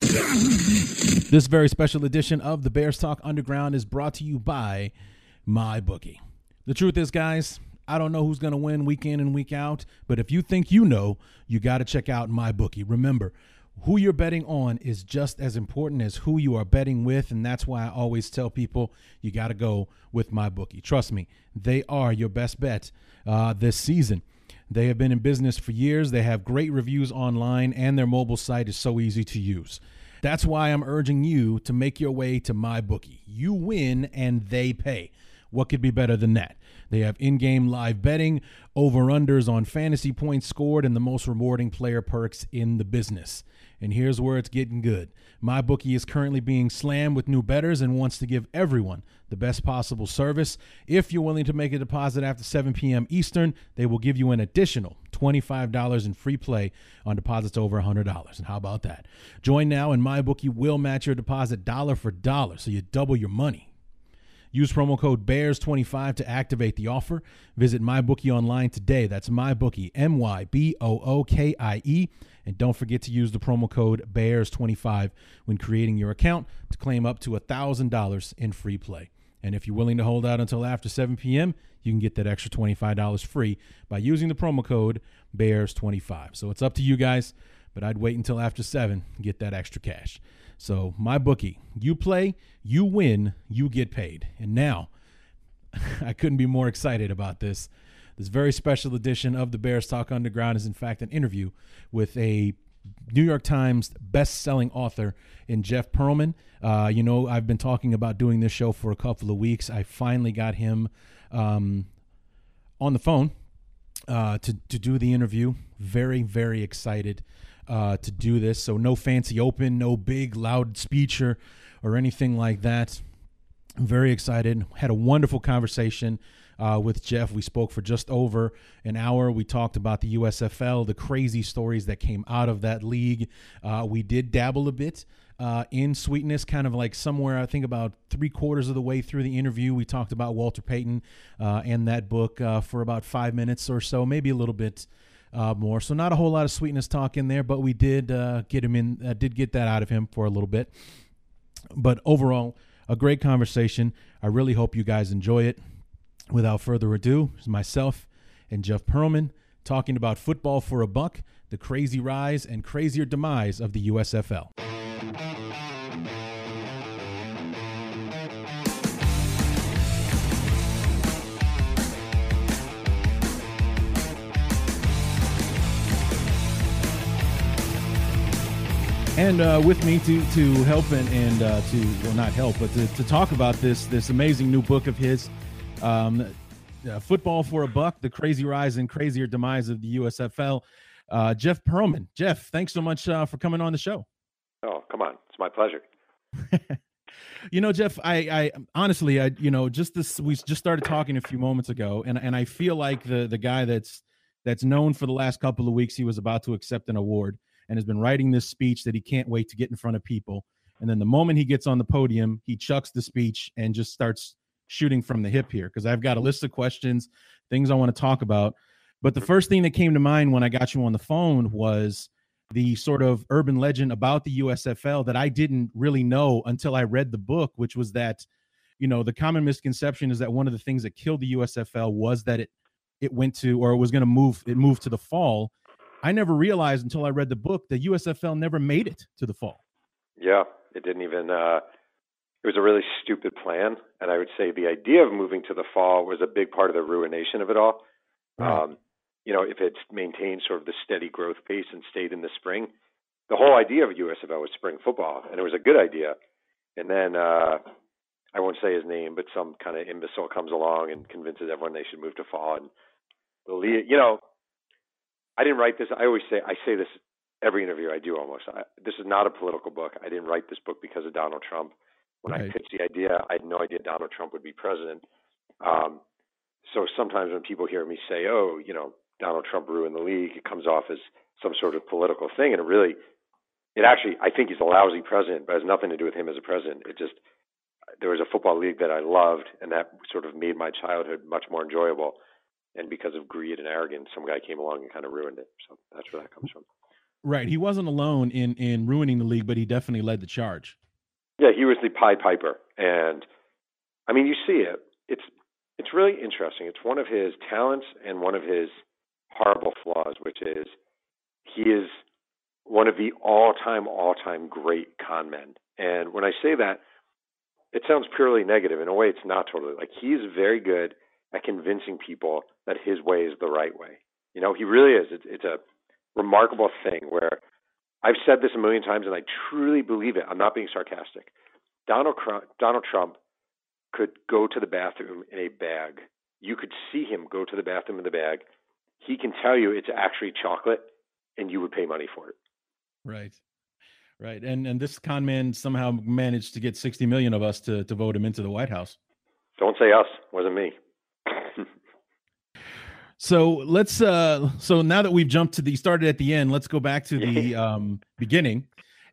This very special edition of the Bears Talk Underground is brought to you by MyBookie. The truth is, guys, I don't know who's going to win week in and week out, but if you think you know, you got to check out MyBookie. Remember, who you're betting on is just as important as who you are betting with, and that's why I always tell people you got to go with MyBookie. Trust me, they are your best bet uh, this season. They have been in business for years. They have great reviews online, and their mobile site is so easy to use. That's why I'm urging you to make your way to MyBookie. You win and they pay. What could be better than that? They have in game live betting, over unders on fantasy points scored, and the most rewarding player perks in the business. And here's where it's getting good. MyBookie is currently being slammed with new betters and wants to give everyone the best possible service. If you're willing to make a deposit after 7 p.m. Eastern, they will give you an additional $25 in free play on deposits over $100. And how about that? Join now, and MyBookie will match your deposit dollar for dollar, so you double your money. Use promo code BEARS25 to activate the offer. Visit MyBookie online today. That's MyBookie, M Y B O O K I E. And don't forget to use the promo code BEARS25 when creating your account to claim up to $1,000 in free play. And if you're willing to hold out until after 7 p.m., you can get that extra $25 free by using the promo code BEARS25. So it's up to you guys, but I'd wait until after 7 to get that extra cash. So, MyBookie, you play, you win, you get paid. And now, I couldn't be more excited about this. This very special edition of the Bears Talk Underground is, in fact, an interview with a New York Times best-selling author in Jeff Pearlman. Uh, you know, I've been talking about doing this show for a couple of weeks. I finally got him um, on the phone uh, to to do the interview. Very, very excited uh, to do this. So no fancy open, no big loud speech or, or anything like that. I'm very excited. Had a wonderful conversation uh, with Jeff. We spoke for just over an hour. We talked about the USFL, the crazy stories that came out of that league. Uh, we did dabble a bit uh, in sweetness, kind of like somewhere, I think about three quarters of the way through the interview. We talked about Walter Payton uh, and that book uh, for about five minutes or so, maybe a little bit uh, more. So not a whole lot of sweetness talk in there, but we did uh, get him in. Uh, did get that out of him for a little bit. But overall, a great conversation. I really hope you guys enjoy it. Without further ado, it's myself and Jeff Pearlman talking about football for a buck, the crazy rise and crazier demise of the USFL. And uh, with me to to help and, and uh, to well not help but to, to talk about this this amazing new book of his, um, uh, football for a buck: the crazy rise and crazier demise of the USFL. Uh, Jeff Pearlman, Jeff, thanks so much uh, for coming on the show. Oh, come on, it's my pleasure. you know, Jeff, I, I honestly, I, you know, just this, we just started talking a few moments ago, and and I feel like the the guy that's that's known for the last couple of weeks, he was about to accept an award and has been writing this speech that he can't wait to get in front of people. And then the moment he gets on the podium, he chucks the speech and just starts shooting from the hip here because I've got a list of questions, things I want to talk about. But the first thing that came to mind when I got you on the phone was the sort of urban legend about the USFL that I didn't really know until I read the book, which was that, you know, the common misconception is that one of the things that killed the USFL was that it it went to or it was going to move it moved to the fall I never realized until I read the book that USFL never made it to the fall. Yeah, it didn't even. Uh, it was a really stupid plan, and I would say the idea of moving to the fall was a big part of the ruination of it all. Right. Um, you know, if it's maintained sort of the steady growth pace and stayed in the spring, the whole idea of USFL was spring football, and it was a good idea. And then uh, I won't say his name, but some kind of imbecile comes along and convinces everyone they should move to fall. And the you know, I didn't write this. I always say I say this every interview I do almost. I, this is not a political book. I didn't write this book because of Donald Trump. When Right. I pitched the idea, I had no idea Donald Trump would be president. Um, so sometimes when people hear me say, "Oh, you know, Donald Trump ruined the league," it comes off as some sort of political thing, and it really, it actually, I think he's a lousy president, but it has nothing to do with him as a president. It just there was a football league that I loved, and that sort of made my childhood much more enjoyable. And because of greed and arrogance, some guy came along and kind of ruined it. So that's where that comes from. Right. He wasn't alone in in ruining the league, but he definitely led the charge. Yeah, he was the Pied Piper, and I mean, you see it. It's it's really interesting. It's one of his talents and one of his horrible flaws, which is he is one of the all-time, all-time great con men. And when I say that, it sounds purely negative. In a way, it's not totally. Like he's very good at convincing people that his way is the right way. You know, he really is. It's, it's a remarkable thing where I've said this a million times, and I truly believe it. I'm not being sarcastic. Donald Donald Trump could go to the bathroom in a bag. You could see him go to the bathroom in the bag. He can tell you it's actually chocolate, and you would pay money for it. Right. Right. And and this con man somehow managed to get 60 million of us to to vote him into the White House. Don't say us. Wasn't me. So let's uh so now that we've jumped to the started at the end, let's go back to the um beginning.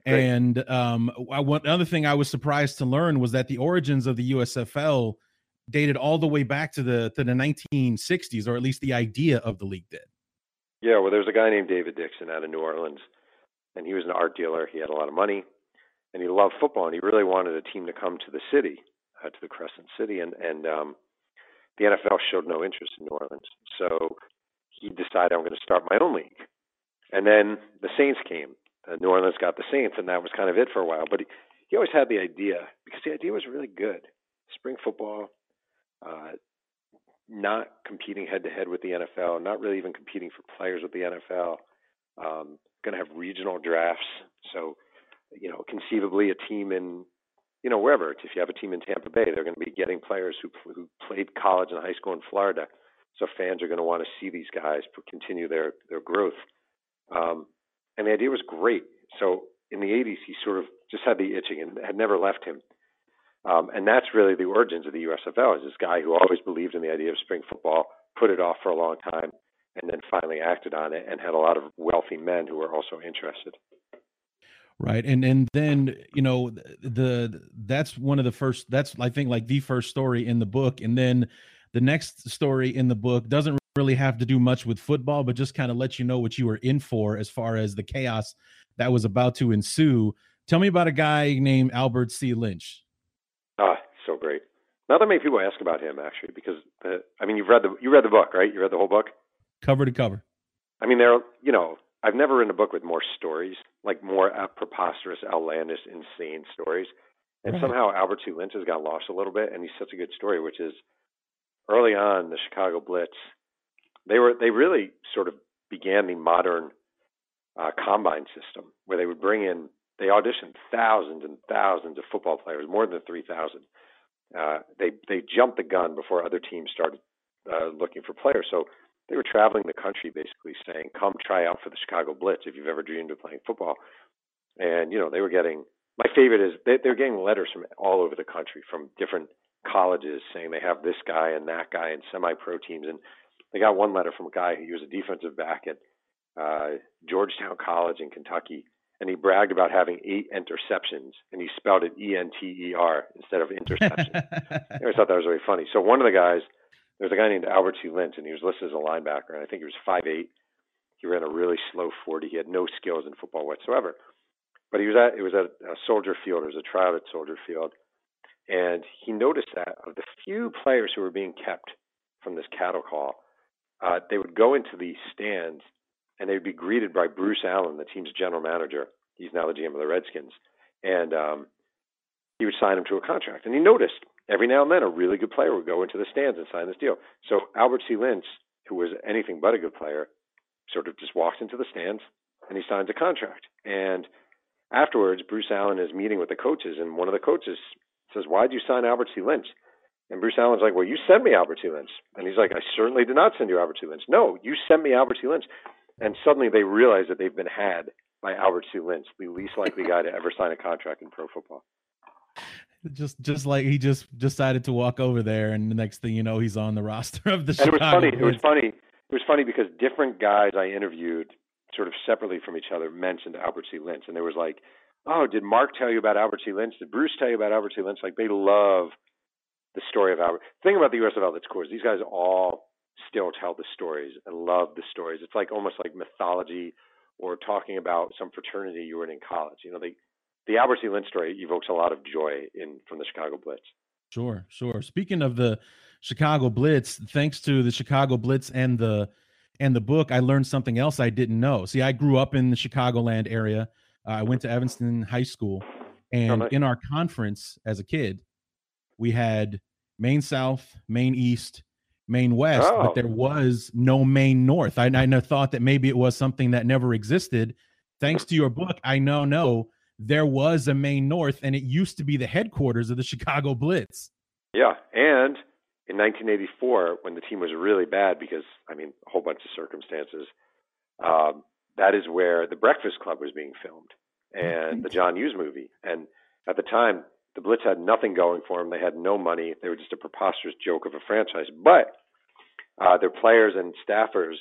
Great. And um I want another thing I was surprised to learn was that the origins of the USFL dated all the way back to the to the 1960s or at least the idea of the league did. Yeah, well, there's a guy named David Dixon out of New Orleans, and he was an art dealer. He had a lot of money, and he loved football, and he really wanted a team to come to the city, uh, to the Crescent City, and and um, the NFL showed no interest in New Orleans. So he decided I'm going to start my own league, and then the Saints came. Uh, New Orleans got the Saints, and that was kind of it for a while. But he, he always had the idea because the idea was really good. Spring football, uh, not competing head to head with the NFL, not really even competing for players with the NFL. Um, going to have regional drafts, so you know conceivably a team in you know wherever. If you have a team in Tampa Bay, they're going to be getting players who who played college and high school in Florida. So fans are going to want to see these guys continue their their growth. Um, and the idea was great. So in the 80s, he sort of just had the itching and had never left him. Um, and that's really the origins of the USFL. Is this guy who always believed in the idea of spring football, put it off for a long time, and then finally acted on it, and had a lot of wealthy men who were also interested. Right. And and then, you know, the that's one of the first that's I think like the first story in the book and then the next story in the book doesn't really have to do much with football but just kind of let you know what you were in for as far as the chaos that was about to ensue. Tell me about a guy named Albert C. Lynch. Ah, so great. Not that many people ask about him actually, because the, I mean, you've read the you read the book, right? You read the whole book. Cover to cover. I mean, there. You know, I've never written a book with more stories, like more preposterous, outlandish, insane stories. And Right. somehow Albert C. Lynch has got lost a little bit, and he's such a good story. Which is early on, the Chicago Blitz, they were they really sort of began the modern uh, combine system, where they would bring in they auditioned thousands and thousands of football players, more than three thousand. Uh, they they jumped the gun before other teams started uh, looking for players. So they were traveling the country basically saying, "Come try out for the Chicago Blitz if you've ever dreamed of playing football." And you know they were getting. My favorite is they, they're getting letters from all over the country from different colleges saying they have this guy and that guy and semi-pro teams. And they got one letter from a guy who was a defensive back at uh, Georgetown College in Kentucky, and he bragged about having eight interceptions, and he spelled it E N T E R instead of interception. I always thought that was really funny. So one of the guys, there was a guy named Albert C. Lynch, and he was listed as a linebacker, and I think he was five eight. He ran a really slow forty. He had no skills in football whatsoever. But he was at it was at a Soldier Field. It was a tryout at Soldier Field, and he noticed that of the few players who were being kept from this cattle call, uh, they would go into the stands and they would be greeted by Bruce Allen, the team's general manager. He's now the GM of the Redskins, and um, he would sign him to a contract. And he noticed every now and then a really good player would go into the stands and sign this deal. So Albert C. Lynch, who was anything but a good player, sort of just walks into the stands and he signs a contract. And afterwards, Bruce Allen is meeting with the coaches, and one of the coaches says, Why'd you sign Albert C. Lynch?" And Bruce Allen's like, "Well, you sent me Albert C. Lynch," and he's like, "I certainly did not send you Albert C. Lynch. No, you sent me Albert C. Lynch." And suddenly they realize that they've been had by Albert C. Lynch, the least likely guy to ever sign a contract in pro football. Just just like he just decided to walk over there, and the next thing you know, he's on the roster of the. And Chicago it was funny. It was funny. It was funny because different guys I interviewed, sort of separately from each other, mentioned Albert C. Lynch, and there was like, "Oh, did Mark tell you about Albert C. Lynch? Did Bruce tell you about Albert C. Lynch?" Like they love the story of Albert. The thing about the USFL that's cool is these guys all still tell the stories and love the stories. It's like almost like mythology or talking about some fraternity you were in in college. You know, they the Albert C. Lynch story evokes a lot of joy in from the Chicago Blitz. Sure, sure. Speaking of the Chicago Blitz, thanks to the Chicago Blitz and the and the book, I learned something else I didn't know. See, I grew up in the Chicagoland area. Uh, I went to Evanston High School, and Oh, nice. in our conference as a kid, we had Maine South, Maine East, Maine West, Oh. but there was no Maine North. I, I thought that maybe it was something that never existed. Thanks to your book, I now know there was a Maine North, and it used to be the headquarters of the Chicago Blitz. Yeah, and in 1984, when the team was really bad because I mean a whole bunch of circumstances, um, that is where the Breakfast Club was being filmed and the John Hughes movie. And at the time, the Blitz had nothing going for them. They had no money. They were just a preposterous joke of a franchise. But uh, their players and staffers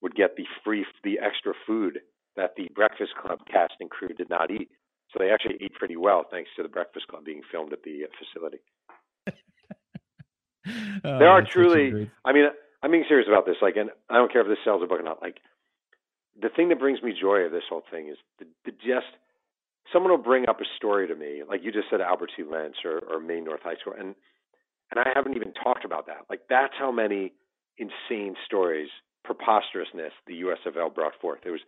would get the free, the extra food that the Breakfast Club cast and crew did not eat. So they actually ate pretty well thanks to the Breakfast Club being filmed at the uh, facility. Oh, there are that's such a truly i mean i'm being serious about this like and i don't care if this sells a book or not like the thing that brings me joy of this whole thing is the, the just someone will bring up a story to me like you just said albert c lynch or, or maine north high school and and i haven't even talked about that. Like that's how many insane stories preposterousness the usfl brought forth. It was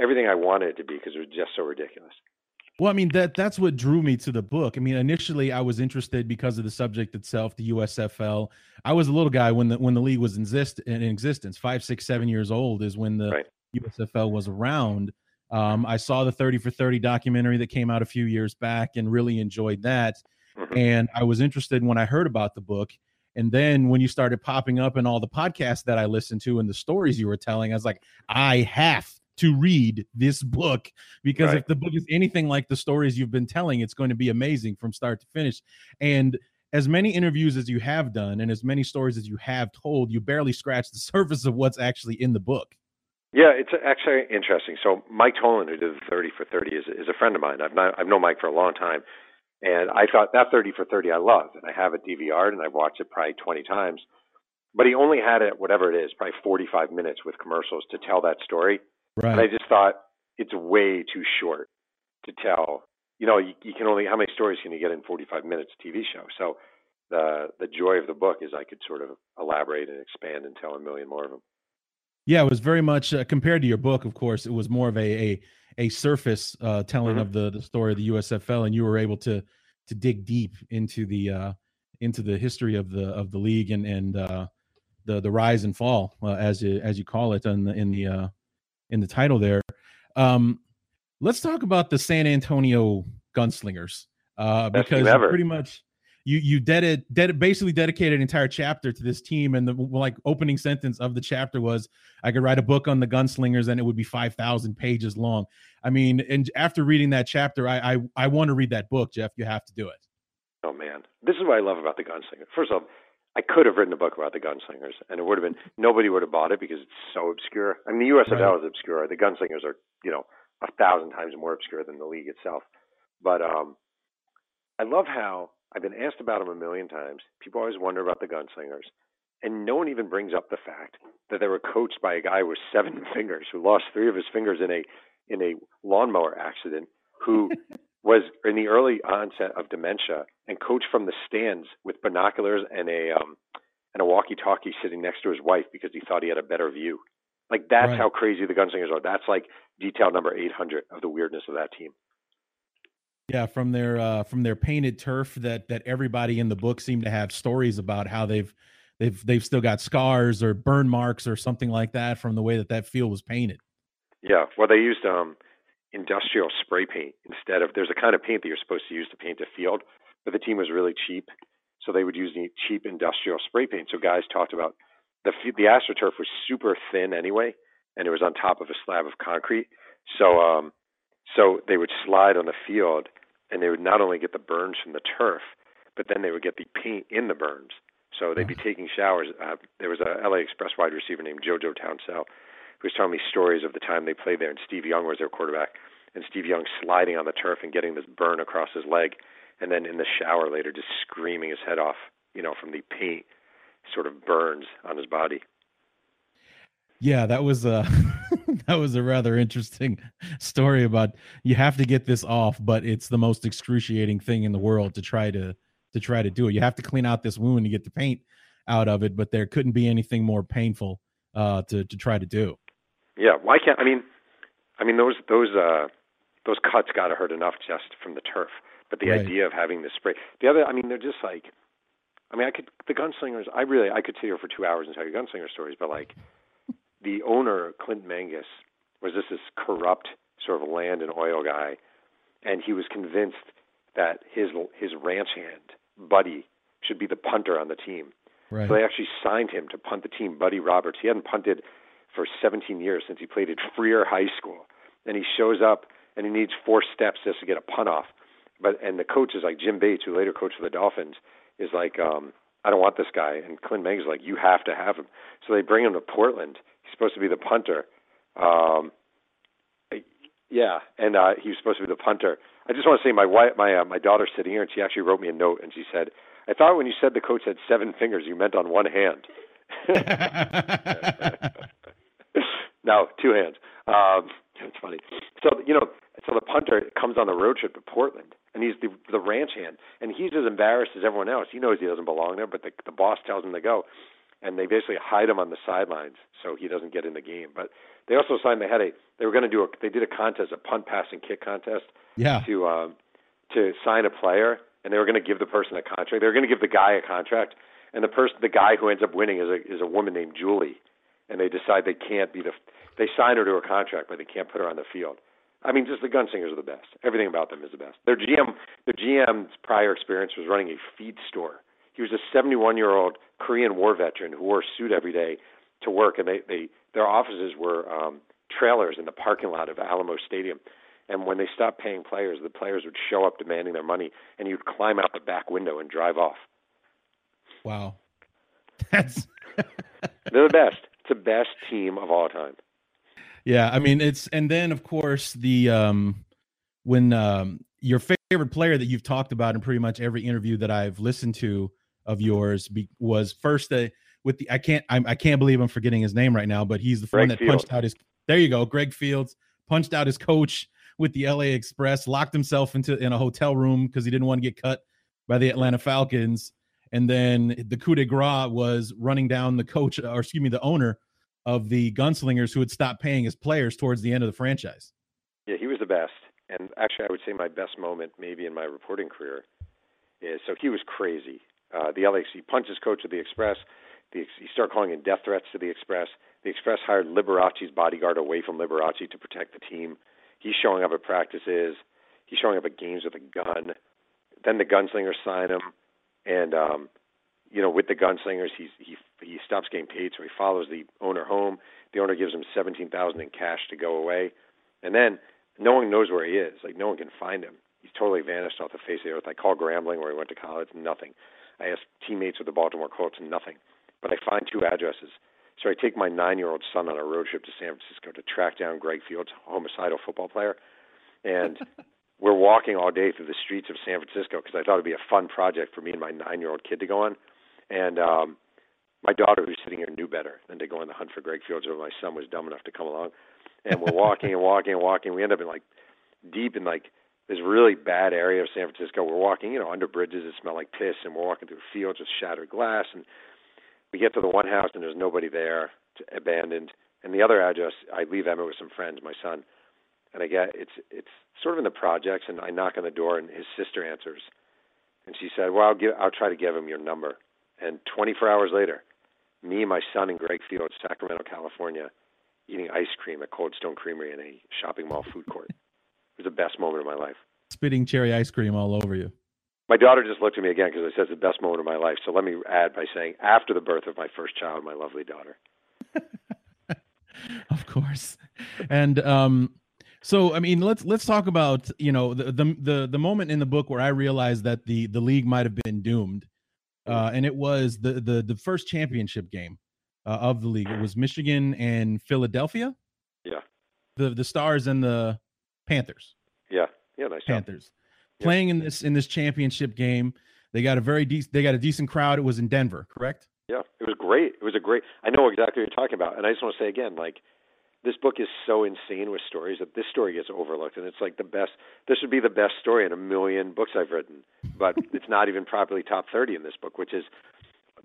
everything i wanted it to be because it was just so ridiculous Well, I mean that that's what drew me to the book. I mean, initially I was interested because of the subject itself, the USFL. I was a little guy when the when the league was exist in existence. Five, six, seven years old is when the Right. USFL was around. Um, I saw the Thirty for Thirty documentary that came out a few years back and really enjoyed that. Mhm. And I was interested when I heard about the book. And then when you started popping up in all the podcasts that I listened to and the stories you were telling, I was like, I have to read this book because Right. if the book is anything like the stories you've been telling, it's going to be amazing from start to finish. And as many interviews as you have done and as many stories as you have told, you barely scratch the surface of what's actually in the book. Yeah, it's actually interesting. So Mike Tollin, who did the 30 for 30, is is a friend of mine. I've not, I've known Mike for a long time, and I thought that 30 for 30 I love, and I have it DVR'd, and I've watched it probably 20 times. But he only had it, whatever it is, probably 45 minutes with commercials to tell that story. Right. And I just thought it's way too short to tell. You know, you, you can only how many stories can you get in 45 minutes TV show? So the the joy of the book is I could sort of elaborate and expand and tell a million more of them. Yeah, it was very much uh, compared to your book. Of course, it was more of a a, a surface uh, telling Mhm. of the the story of the USFL, and you were able to to dig deep into the uh, into the history of the of the league and and uh, the the rise and fall, uh, as you as you call it, in the in the uh, in the title there. Um, let's talk about the San Antonio Gunslingers uh, because you pretty much you you ded- ded- basically dedicated an entire chapter to this team, and the like opening sentence of the chapter was, "I could write a book on the Gunslingers, and it would be five thousand pages long." I mean, and after reading that chapter, I I, I want to read that book, Jeff. You have to do it. Oh man, this is what I love about the Gunslinger. First off, I could have written a book about the Gunslingers, and it would have been nobody would have bought it because it's so obscure. I mean, the USFL Right. is obscure. The Gunslingers are, you know, a thousand times more obscure than the league itself. But um, I love how I've been asked about them a million times. People always wonder about the Gunslingers, and no one even brings up the fact that they were coached by a guy with seven fingers who lost three of his fingers in a in a lawnmower accident. Who was in the early onset of dementia and coached from the stands with binoculars and a um and a walkie-talkie sitting next to his wife because he thought he had a better view. Like that's Right. how crazy the Gunslingers are. That's like detail number 800 of the weirdness of that team. Yeah, from their uh, from their painted turf that that everybody in the book seemed to have stories about how they've they've they've still got scars or burn marks or something like that from the way that that field was painted. Yeah, well they used um industrial spray paint instead of there's a kind of paint that you're supposed to use to paint a field, but the team was really cheap, so they would use the cheap industrial spray paint. So guys talked about the the astroturf was super thin anyway, and it was on top of a slab of concrete. So um so they would slide on the field, and they would not only get the burns from the turf, but then they would get the paint in the burns. So they'd be taking showers. Uh, there was a LA Express wide receiver named JoJo Townsell who was telling me stories of the time they played there, and Steve Young was their quarterback, and Steve Young sliding on the turf and getting this burn across his leg, and then in the shower later just screaming his head off, you know, from the paint sort of burns on his body. Yeah, that was a that was a rather interesting story about you have to get this off, but it's the most excruciating thing in the world to try to to try to do it. You have to clean out this wound to get the paint out of it, but there couldn't be anything more painful uh, to to try to do. Yeah, why can't I mean? I mean those those uh, those cuts got to hurt enough just from the turf, but the right. idea of having the spray. The other, I mean, they're just like, I mean, I could the gunslingers. I really I could sit here for two hours and tell you gunslinger stories, but like the owner, Clint Manges, was just this corrupt sort of land and oil guy, and he was convinced that his his ranch hand buddy should be the punter on the team. Right. So they actually signed him to punt the team. Buddy Roberts. He hadn't punted for 17 years since he played at Freer High School, and he shows up and he needs four steps just to get a punt off. But and the coach is like Jim Bates, who later coached for the Dolphins, is like, um, I don't want this guy. And Clint Manges is like, you have to have him. So they bring him to Portland He's supposed to be the punter. Um, yeah, and uh, he was supposed to be the punter. I just want to say my wife, my uh, my daughter's sitting here, and she actually wrote me a note, and she said, "I thought when you said the coach had seven fingers, you meant on one hand." no, two hands. Um, it's funny. So you know, so the punter comes on the road trip to Portland, and he's the the ranch hand, and he's as embarrassed as everyone else. He knows he doesn't belong there, but the the boss tells him to go and they basically hide him on the sidelines so he doesn't get in the game. But they also signed. They had a. They were going to do a. They did a contest, a punt, pass, and kick contest. Yeah. To um, to sign a player, and they were going to give the person a contract. They were going to give the guy a contract, and the person, the guy who ends up winning is a is a woman named Julie, and they decide they can't be the. They sign her to a contract, but they can't put her on the field. I mean, just the gunslingers are the best. Everything about them is the best. Their GM, their GM's prior experience was running a feed store he was a 71 year old Korean War veteran who wore a suit every day to work, and they, they their offices were um, trailers in the parking lot of Alamo Stadium. And when they stopped paying players, the players would show up demanding their money, and you'd climb out the back window and drive off. Wow, that's they're the best. The best team of all time. Yeah, I mean it's, and then of course the um when um your favorite player that you've talked about in pretty much every interview that I've listened to of yours be, was first the with the I can't I'm, I can not believe I'm forgetting his name right now, but he's the Greg one that Fields. punched out his. There you go, Greg Fields punched out his coach with the LA Express, locked himself into in a hotel room because he didn't want to get cut by the Atlanta Falcons, and then the coup de grace was running down the coach or excuse me the owner of the gunslingers who had stopped paying his players towards the end of the franchise. Yeah, he was the best, and actually I would say my best moment maybe in my reporting career is so he was crazy uh, the LAC punches coach of the Express. The, he started calling in death threats to the Express. The Express hired Liberace's bodyguard away from Liberace to protect the team. He's showing up at practices. He's showing up at games with a gun. Then the gunslingers sign him, and um, you know, with the gunslingers, he's he he stops getting paid, so he follows the owner home. The owner gives him seventeen thousand in cash to go away, and then no one knows where he is. Like no one can find him. He's totally vanished off the face of the earth. I call Grambling, where he went to college, nothing. I ask teammates with the Baltimore Colts, nothing. But I find two addresses. So I take my nine-year-old son on a road trip to San Francisco to track down Greg Fields, homicidal football player, and we're walking all day through the streets of San Francisco because I thought it'd be a fun project for me and my nine-year-old kid to go on. And um, my daughter, who's sitting here, knew better than to go on the hunt for Greg Fields, but my son was dumb enough to come along. And we're walking and walking and walking. We end up in like deep in like this really bad area of San Francisco. We're walking, you know, under bridges that smell like piss, and we're walking through fields with shattered glass. And we get to the one house, and there's nobody there, abandoned. And the other address, I leave Emmett with some friends, my son, and I get it's it's sort of in the projects, and I knock on the door, and his sister answers, and she said, "Well, I'll give, I'll try to give him your number." And 24 hours later, me, my son, and Greg Fields, Sacramento, California, eating ice cream at Cold Stone Creamery in a shopping mall food court it was the best moment of my life. Spitting cherry ice cream all over you. My daughter just looked at me again because I said it's the best moment of my life. So let me add by saying after the birth of my first child, my lovely daughter. of course. And um, So I mean, let's let's talk about you know the the the, the moment in the book where I realized that the the league might have been doomed, uh, and it was the the the first championship game uh, of the league. It was Michigan and Philadelphia. Yeah. The the Stars and the Panthers. Yeah. Yeah. Nice Panthers playing in this in this championship game. They got a very decent. They got a decent crowd. It was in Denver, correct? Yeah, it was great. It was a great. I know exactly what you're talking about, and I just want to say again, like this book is so insane with stories that this story gets overlooked, and it's like the best. This would be the best story in a million books I've written, but it's not even properly top thirty in this book, which is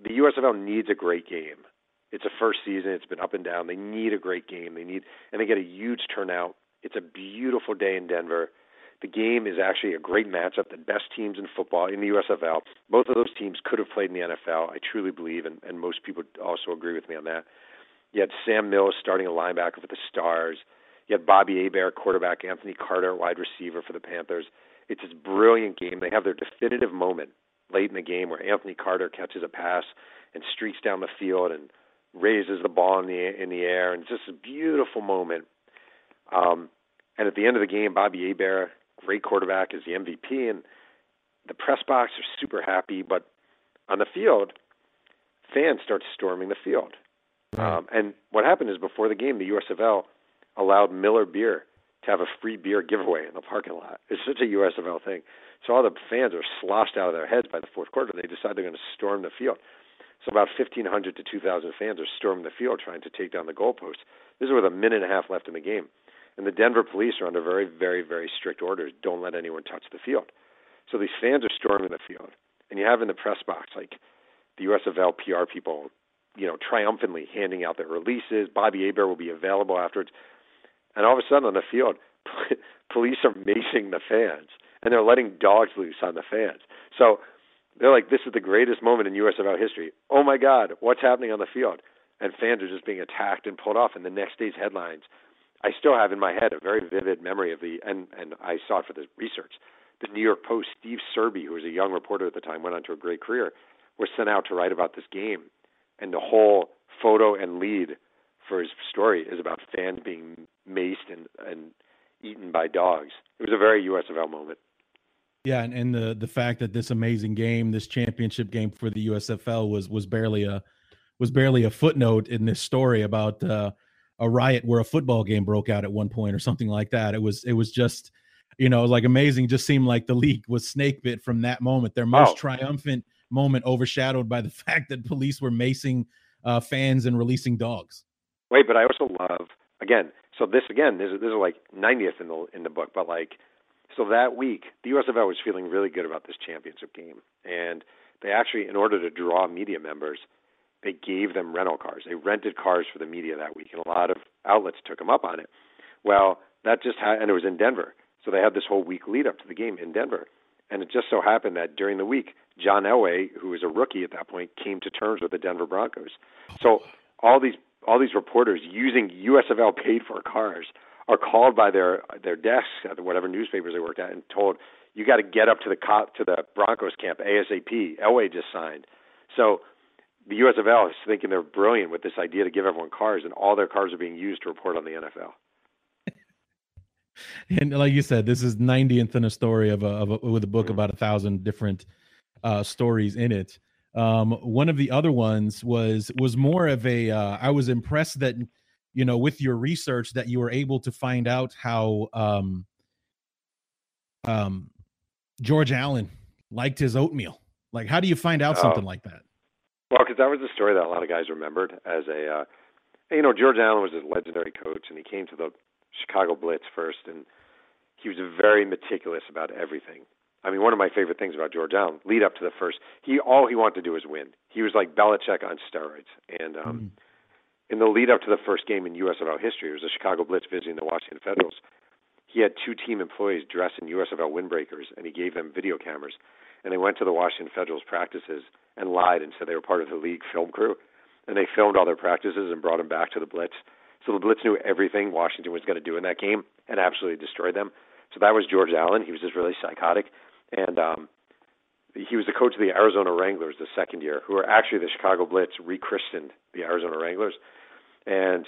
the USFL needs a great game. It's a first season. It's been up and down. They need a great game. They need, and they get a huge turnout. It's a beautiful day in Denver. The game is actually a great matchup. The best teams in football in the USFL. Both of those teams could have played in the NFL. I truly believe, and, and most people also agree with me on that. You had Sam Mills starting a linebacker for the Stars. You had Bobby Hebert, quarterback, Anthony Carter, wide receiver for the Panthers. It's this brilliant game. They have their definitive moment late in the game where Anthony Carter catches a pass and streaks down the field and raises the ball in the in the air, and it's just a beautiful moment. Um, and at the end of the game, Bobby Hebert, great quarterback, is the MVP, and the press box are super happy. But on the field, fans start storming the field. Um, and what happened is before the game, the USFL allowed Miller Beer to have a free beer giveaway in the parking lot. It's such a USFL thing. So all the fans are sloshed out of their heads by the fourth quarter. They decide they're going to storm the field. So about 1,500 to 2,000 fans are storming the field trying to take down the goalposts. This is with a minute and a half left in the game. And the Denver police are under very, very, very strict orders. Don't let anyone touch the field. So these fans are storming the field. And you have in the press box, like the USFL PR people, you know, triumphantly handing out their releases. Bobby Hebert will be available afterwards. And all of a sudden on the field, police are macing the fans and they're letting dogs loose on the fans. So they're like, this is the greatest moment in USFL history. Oh my God, what's happening on the field? And fans are just being attacked and pulled off. And the next day's headlines, I still have in my head a very vivid memory of the, and, and I saw it for the research. The New York Post, Steve Serby, who was a young reporter at the time, went on to a great career, was sent out to write about this game. And the whole photo and lead for his story is about fans being maced and, and eaten by dogs. It was a very USFL moment. Yeah, and, and the the fact that this amazing game, this championship game for the USFL was was barely a was barely a footnote in this story about uh, a riot where a football game broke out at one point or something like that. It was it was just you know like amazing. Just seemed like the league was snake bit from that moment. Their most oh. triumphant moment overshadowed by the fact that police were macing uh, fans and releasing dogs. Wait, but I also love again. So this again, this is this is like 90th in the in the book, but like so that week, the USFL was feeling really good about this championship game, and they actually, in order to draw media members, they gave them rental cars. They rented cars for the media that week, and a lot of outlets took them up on it. Well, that just had, and it was in Denver, so they had this whole week lead up to the game in Denver, and it just so happened that during the week, John Elway, who was a rookie at that point, came to terms with the Denver Broncos. So all these all these reporters using USFL paid for cars are called by their their desks at whatever newspapers they worked at and told you got to get up to the cop to the Broncos camp ASAP. Elway just signed, so the USFL is thinking they're brilliant with this idea to give everyone cars, and all their cars are being used to report on the NFL. And like you said, this is 90th in a story of a, of a with a book about a thousand different uh, stories in it. Um, one of the other ones was was more of a. Uh, I was impressed that you know with your research that you were able to find out how um um George Allen liked his oatmeal. Like, how do you find out oh. something like that? Well, because that was a story that a lot of guys remembered as a, uh, you know, George Allen was a legendary coach, and he came to the Chicago Blitz first, and he was very meticulous about everything. I mean, one of my favorite things about George Allen, lead up to the first, he all he wanted to do was win. He was like Belichick on steroids, and um, mm in the lead up to the first game in USFL history, it was the Chicago Blitz visiting the Washington Federals. He had two team employees dressed in USFL windbreakers, and he gave them video cameras. And they went to the Washington Federals practices and lied and said they were part of the league film crew. And they filmed all their practices and brought them back to the Blitz. So the Blitz knew everything Washington was going to do in that game and absolutely destroyed them. So that was George Allen. He was just really psychotic. And um, he was the coach of the Arizona Wranglers the second year, who are actually the Chicago Blitz rechristened the Arizona Wranglers. And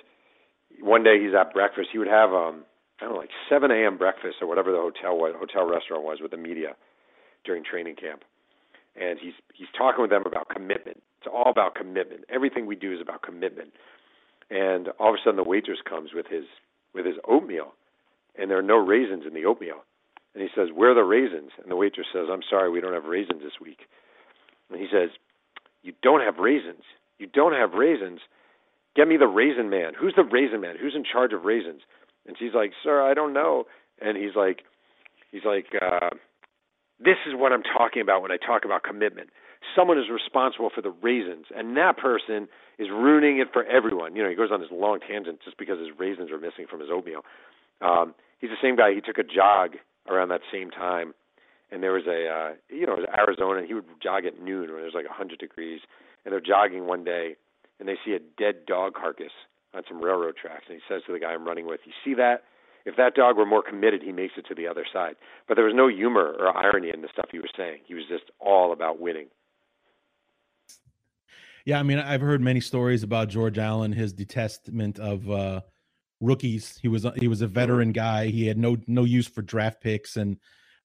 one day he's at breakfast. He would have um, I don't know, like 7 a.m. breakfast or whatever the hotel was, hotel restaurant was with the media during training camp, and he's he's talking with them about commitment. It's all about commitment. Everything we do is about commitment. And all of a sudden, the waitress comes with his with his oatmeal, and there are no raisins in the oatmeal. And he says, "Where are the raisins?" And the waitress says, "I'm sorry, we don't have raisins this week." And he says, "You don't have raisins. You don't have raisins. Get me the raisin man. Who's the raisin man? Who's in charge of raisins?" And she's like, "Sir, I don't know." And he's like, he's like, uh, "This is what I'm talking about when I talk about commitment. Someone is responsible for the raisins, and that person is ruining it for everyone." You know, he goes on this long tangent just because his raisins are missing from his oatmeal. Um, he's the same guy. He took a jog around that same time, and there was a, uh, you know, it was Arizona, he would jog at noon when it was like 100 degrees, and they're jogging one day, and they see a dead dog carcass on some railroad tracks. And he says to the guy I'm running with, "You see that? If that dog were more committed, he makes it to the other side." But there was no humor or irony in the stuff he was saying. He was just all about winning. Yeah, I mean, I've heard many stories about George Allen, his detestment of uh, rookies. He was he was a veteran guy. He had no no use for draft picks and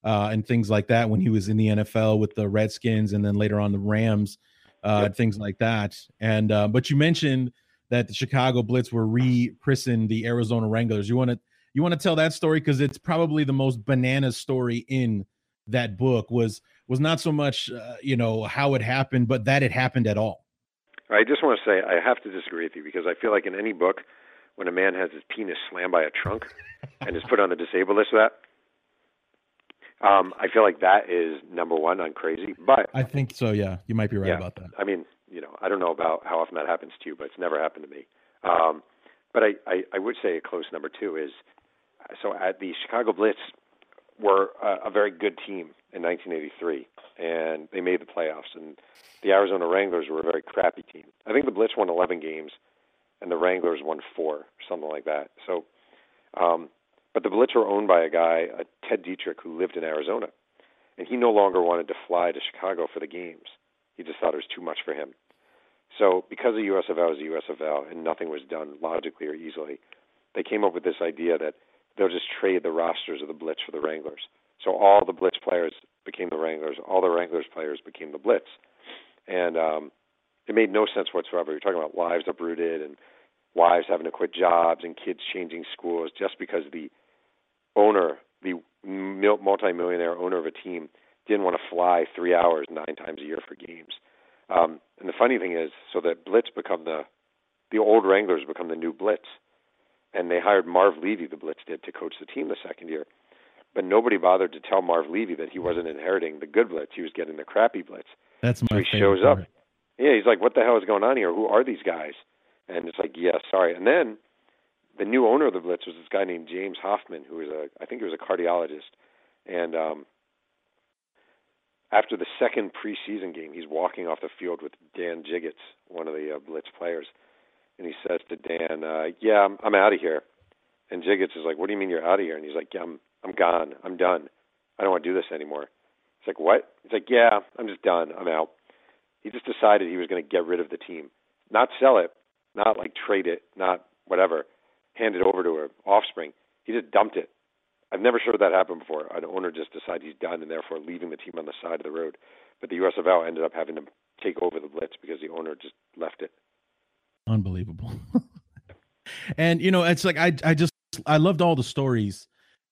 uh, and things like that when he was in the NFL with the Redskins and then later on the Rams, uh, yep. things like that. And uh, but you mentioned that the Chicago Blitz were re-christened the Arizona Wranglers. You want to you want to tell that story because it's probably the most bananas story in that book. Was was not so much uh, you know how it happened, but that it happened at all. I just want to say I have to disagree with you because I feel like in any book, when a man has his penis slammed by a trunk and is put on the disabled list that, um, I feel like that is number one on crazy. But I think so. Yeah, you might be right yeah, about that. I mean, you know, I don't know about how often that happens to you, but it's never happened to me. Um, but I, I, I would say a close number two is so at the Chicago Blitz were a, a very good team in 1983, and they made the playoffs. And the Arizona Wranglers were a very crappy team. I think the Blitz won 11 games, and the Wranglers won four, something like that. So, um, but the Blitz were owned by a guy, uh, Ted Diethrich, who lived in Arizona, and he no longer wanted to fly to Chicago for the games. He just thought it was too much for him. So, because the USFL is the USFL and nothing was done logically or easily, they came up with this idea that they'll just trade the rosters of the Blitz for the Wranglers. So all the Blitz players became the Wranglers, all the Wranglers players became the Blitz, and um, it made no sense whatsoever. You're talking about lives uprooted and wives having to quit jobs and kids changing schools just because the owner, the multi-millionaire owner of a team, didn't want to fly three hours nine times a year for games. Um, and the funny thing is, so that Blitz become the the old Wranglers become the new Blitz, and they hired Marv Levy, the Blitz did, to coach the team the second year. But nobody bothered to tell Marv Levy that he wasn't inheriting the good Blitz; he was getting the crappy Blitz. That's my. So he shows part. up. Yeah, he's like, "What the hell is going on here? Who are these guys?" And it's like, "Yeah, sorry." And then the new owner of the Blitz was this guy named James Hoffman, who was a, I think he was a cardiologist, and um, after the second preseason game, he's walking off the field with Dan Jiggetts, one of the uh, Blitz players, and he says to Dan, uh, "Yeah, I'm, I'm out of here." And Jiggetts is like, "What do you mean you're out of here?" And he's like, "Yeah, I'm I'm gone. I'm done. I don't want to do this anymore." He's like, "What?" He's like, "Yeah, I'm just done. I'm out." He just decided he was going to get rid of the team, not sell it, not like trade it, not whatever, hand it over to her offspring. He just dumped it I've never heard that happen before. An owner just decides he's done and therefore leaving the team on the side of the road. But the USFL ended up having to take over the blitz because the owner just left it. Unbelievable. and you know, it's like I I just I loved all the stories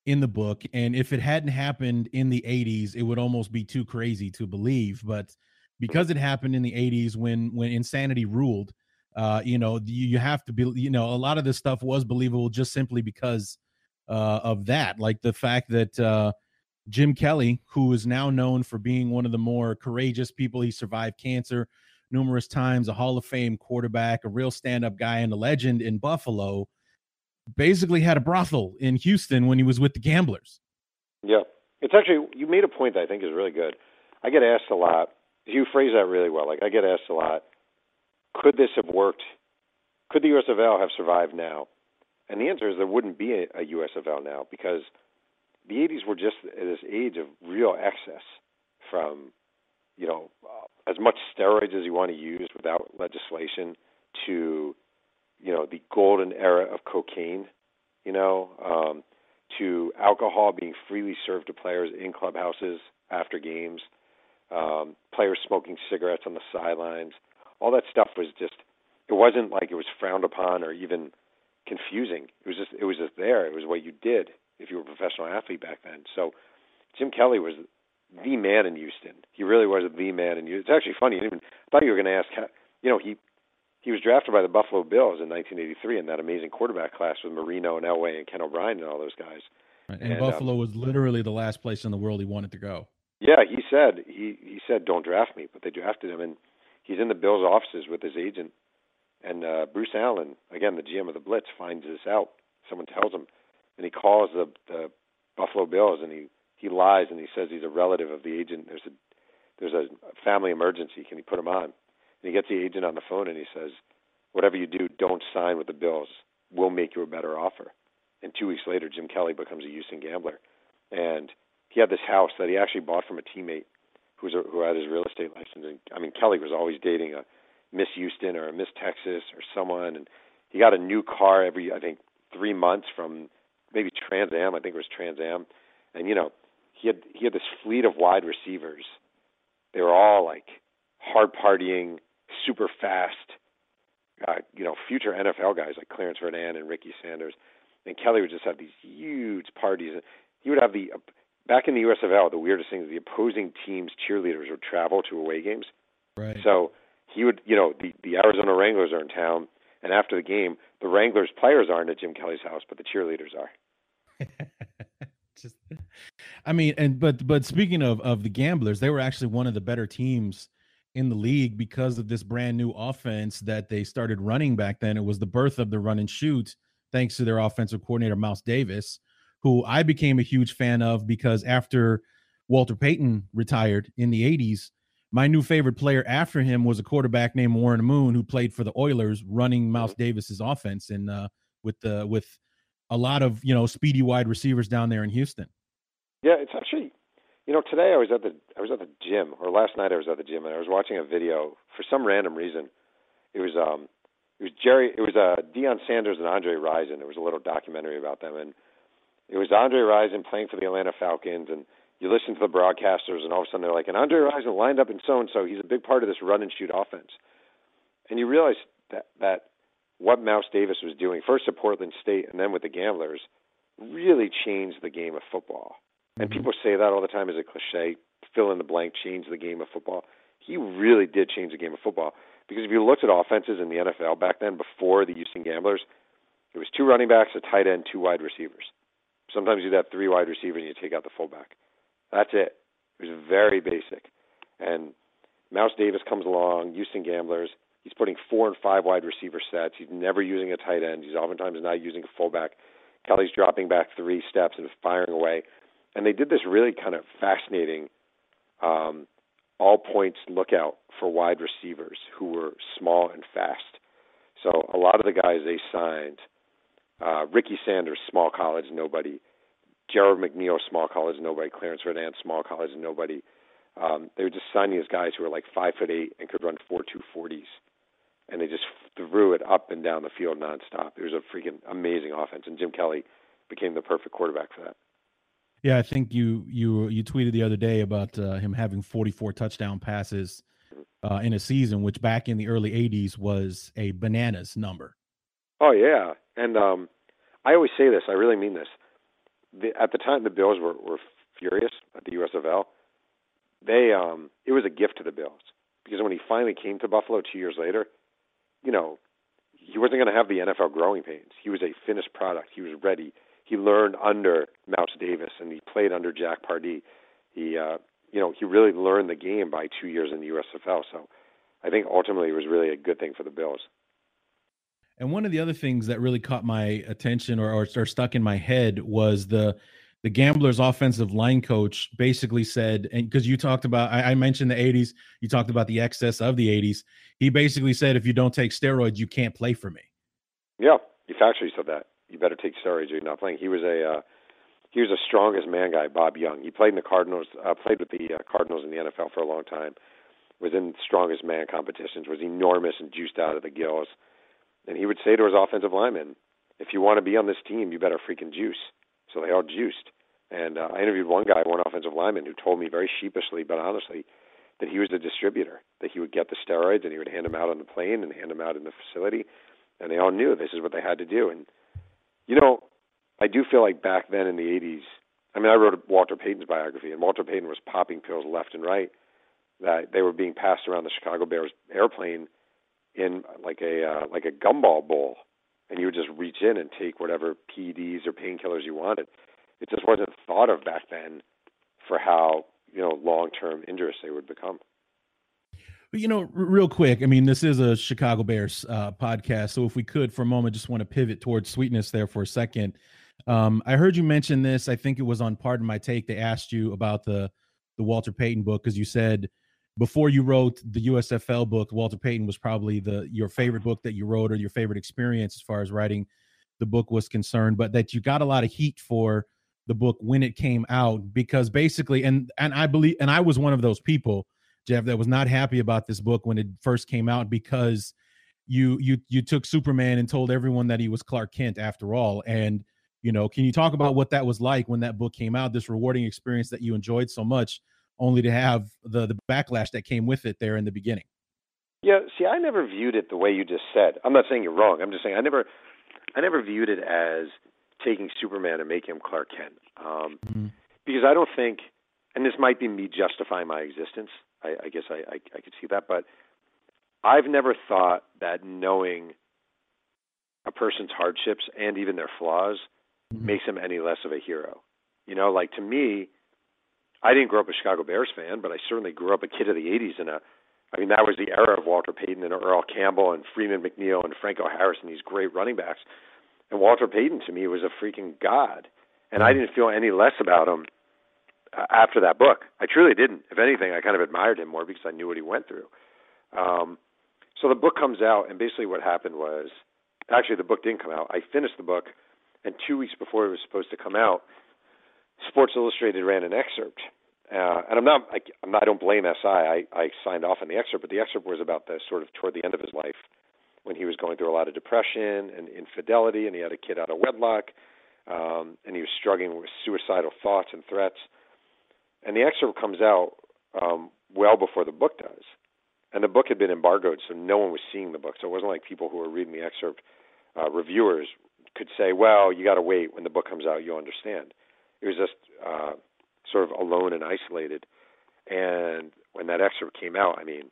in the book and if it hadn't happened in the 80s it would almost be too crazy to believe but because it happened in the 80s when when insanity ruled uh you know you, you have to be you know a lot of this stuff was believable just simply because uh, of that, like the fact that uh, Jim Kelly, who is now known for being one of the more courageous people, he survived cancer numerous times, a Hall of Fame quarterback, a real stand-up guy, and a legend in Buffalo, basically had a brothel in Houston when he was with the Gamblers. Yeah, it's actually you made a point that I think is really good. I get asked a lot. You phrase that really well. Like I get asked a lot. Could this have worked? Could the USFL have survived now? And the answer is there wouldn't be a, a USFL now because the 80s were just this age of real excess from, you know, uh, as much steroids as you want to use without legislation to, you know, the golden era of cocaine, you know, um, to alcohol being freely served to players in clubhouses after games, um, players smoking cigarettes on the sidelines. All that stuff was just. It wasn't like it was frowned upon or even confusing. It was just it was just there. It was what you did if you were a professional athlete back then. So Jim Kelly was the man in Houston. He really was the man in Houston. It's actually funny. I, even, I thought you were going to ask. You know, he he was drafted by the Buffalo Bills in 1983 in that amazing quarterback class with Marino and Elway and Ken O'Brien and all those guys. Right. And, and, Buffalo um, was literally the last place in the world he wanted to go. Yeah, he said he he said don't draft me, but they drafted him, and he's in the Bills' offices with his agent. And uh, Bruce Allen, again the GM of the Blitz, finds this out. Someone tells him, and he calls the the Buffalo Bills, and he he lies and he says he's a relative of the agent. There's a there's a family emergency. Can he put him on? And he gets the agent on the phone and he says, whatever you do, don't sign with the Bills. We'll make you a better offer. And two weeks later, Jim Kelly becomes a Houston gambler, and he had this house that he actually bought from a teammate who a, who had his real estate license. And I mean, Kelly was always dating a Miss Houston or a Miss Texas or someone, and he got a new car every I think three months from maybe Trans Am. I think it was Trans Am, and you know he had he had this fleet of wide receivers. They were all like hard partying, super fast, uh, you know, future NFL guys like Clarence Verdin and Ricky Sanders. And Kelly would just have these huge parties. He would have the back in the USFL. The weirdest thing is the opposing team's cheerleaders would travel to away games. Right. So he would, you know, the the Arizona Wranglers are in town, and after the game, the Wranglers players aren't at Jim Kelly's house, but the cheerleaders are. Just, I mean, and but but speaking of of the gamblers, they were actually one of the better teams in the league because of this brand new offense that they started running back then. It was the birth of the run and shoot, thanks to their offensive coordinator, Mouse Davis, who I became a huge fan of because after Walter Payton retired in the 80s, my new favorite player after him was a quarterback named Warren Moon who played for the Oilers running Mouse Davis's offense and uh, with the with a lot of, you know, speedy wide receivers down there in Houston. Yeah, it's actually you know, today I was at the I was at the gym, or last night I was at the gym, and I was watching a video for some random reason. It was um, it was Jerry, it was uh Deion Sanders and Andre Rison. It was a little documentary about them, and it was Andre Rison playing for the Atlanta Falcons, and you listen to the broadcasters, and all of a sudden they're like, and Andre Rison lined up in so and so. He's a big part of this run and shoot offense, and you realize that that what Mouse Davis was doing first at Portland State and then with the Gamblers really changed the game of football and people say that all the time as a cliche, fill in the blank, change the game of football. He really did change the game of football because if you looked at offenses in the NFL back then before the Houston Gamblers, it was two running backs, a tight end, two wide receivers. Sometimes you'd have three wide receivers and you take out the fullback. That's it. It was very basic. And Mouse Davis comes along, Houston Gamblers. He's putting four and five wide receiver sets. He's never using a tight end. He's oftentimes not using a fullback. Kelly's dropping back three steps and firing away and they did this really kind of fascinating um, all points lookout for wide receivers who were small and fast. So a lot of the guys they signed, uh, Ricky Sanders, small college, nobody. Gerald McNeil, small college, nobody. Clarence Verdin, small college, nobody. Um, they were just signing these guys who were like five foot eight and could run four two forties, and they just threw it up and down the field nonstop. It was a freaking amazing offense, and Jim Kelly became the perfect quarterback for that. Yeah, I think you you you tweeted the other day about uh, him having 44 touchdown passes uh, in a season, which back in the early 80s was a bananas number. Oh yeah, and um, I always say this. I really mean this. The, at the time, the Bills were, were furious at the USFL. They um, it was a gift to the Bills because when he finally came to Buffalo two years later, you know, he wasn't going to have the NFL growing pains. He was a finished product. He was ready he learned under Mouse Davis and he played under Jack Pardee. He uh, you know he really learned the game by two years in the USFL. So I think ultimately it was really a good thing for the Bills. And one of the other things that really caught my attention or, or, or stuck in my head was the the Gamblers offensive line coach basically said, and because you talked about, I, I, mentioned the 80s, you talked about the excess of the 80s. He basically said, if you don't take steroids, you can't play for me. Yeah, he factually said that you better take steroids or you're not playing. He was a uh, he was a strongest man guy, Bob Young. He played in the Cardinals, uh, played with the uh, Cardinals in the NFL for a long time. Was in strongest man competitions. Was enormous and juiced out of the gills. And he would say to his offensive linemen, "If you want to be on this team, you better freaking juice." so they all juiced. And uh, I interviewed one guy, one offensive lineman, who told me very sheepishly but honestly that he was a distributor, that he would get the steroids and he would hand them out on the plane and hand them out in the facility, and they all knew this is what they had to do. And you know, I do feel like back then in the '80s, I mean, I wrote Walter Payton's biography, and Walter Payton was popping pills left and right that they were being passed around the Chicago Bears airplane in like a uh, like a gumball bowl, and you would just reach in and take whatever PEDs or painkillers you wanted. It just wasn't thought of back then for how you know long term injurious they would become. But you know, real quick, I mean, this is a Chicago Bears uh, podcast, so if we could, for a moment, just want to pivot towards sweetness there for a second. Um, I heard you mention this. I think it was on Pardon My Take. They asked you about the the Walter Payton book because you said before you wrote the USFL book, Walter Payton was probably the your favorite book that you wrote or your favorite experience as far as writing the book was concerned, but that you got a lot of heat for the book when it came out because basically and and I believe and I was one of those people, Jeff, that was not happy about this book when it first came out because you you you took Superman and told everyone that he was Clark Kent after all and you know, can you talk about what that was like when that book came out, this rewarding experience that you enjoyed so much only to have the the backlash that came with it there in the beginning. Yeah, see, I never viewed it the way you just said. I'm not saying you're wrong. I'm just saying I never, I never viewed it as taking Superman and making him Clark Kent, um, mm-hmm. because I don't think, and this might be me justifying my existence. I, I guess I, I I could see that, but I've never thought that knowing a person's hardships and even their flaws mm-hmm. makes him any less of a hero. You know, like to me, I didn't grow up a Chicago Bears fan, but I certainly grew up a kid of the '80s in a. I mean, that was the era of Walter Payton and Earl Campbell and Freeman McNeil and Franco Harris and these great running backs. And Walter Payton to me was a freaking god, and I didn't feel any less about him after that book. I truly didn't. If anything, I kind of admired him more because I knew what he went through. Um, so the book comes out, and basically what happened was, actually the book didn't come out. I finished the book, and two weeks before it was supposed to come out, Sports Illustrated ran an excerpt, uh, and I'm not, I, I'm not, I don't blame SI. I, I signed off on the excerpt, but the excerpt was about the sort of toward the end of his life when he was going through a lot of depression and infidelity, and he had a kid out of wedlock, um, and he was struggling with suicidal thoughts and threats. And the excerpt comes out um, well before the book does, and the book had been embargoed, so no one was seeing the book. So it wasn't like people who were reading the excerpt, uh, reviewers, could say, "Well, you got to wait when the book comes out, you'll understand." it was just uh, sort of alone and isolated. And when that excerpt came out, I mean,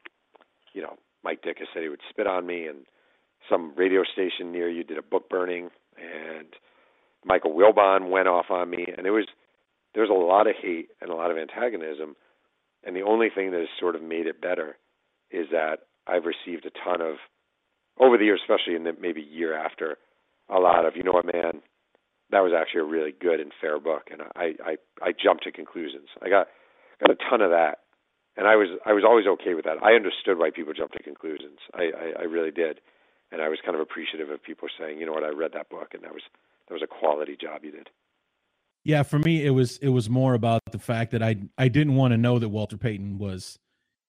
you know, Mike Ditka said he would spit on me, and some radio station near you did a book burning, and Michael Wilbon went off on me, and it was there was a lot of hate and a lot of antagonism. And the only thing that has sort of made it better is that I've received a ton of over the years, especially in the maybe year after, a lot of you know what, man, that was actually a really good and fair book, and I I I jumped to conclusions. I got got a ton of that, and I was I was always okay with that. I understood why people jumped to conclusions. I I, I really did, and I was kind of appreciative of people saying, you know what, I read that book, and that was that was a quality job you did. Yeah, for me, it was it was more about the fact that I I didn't want to know that Walter Payton was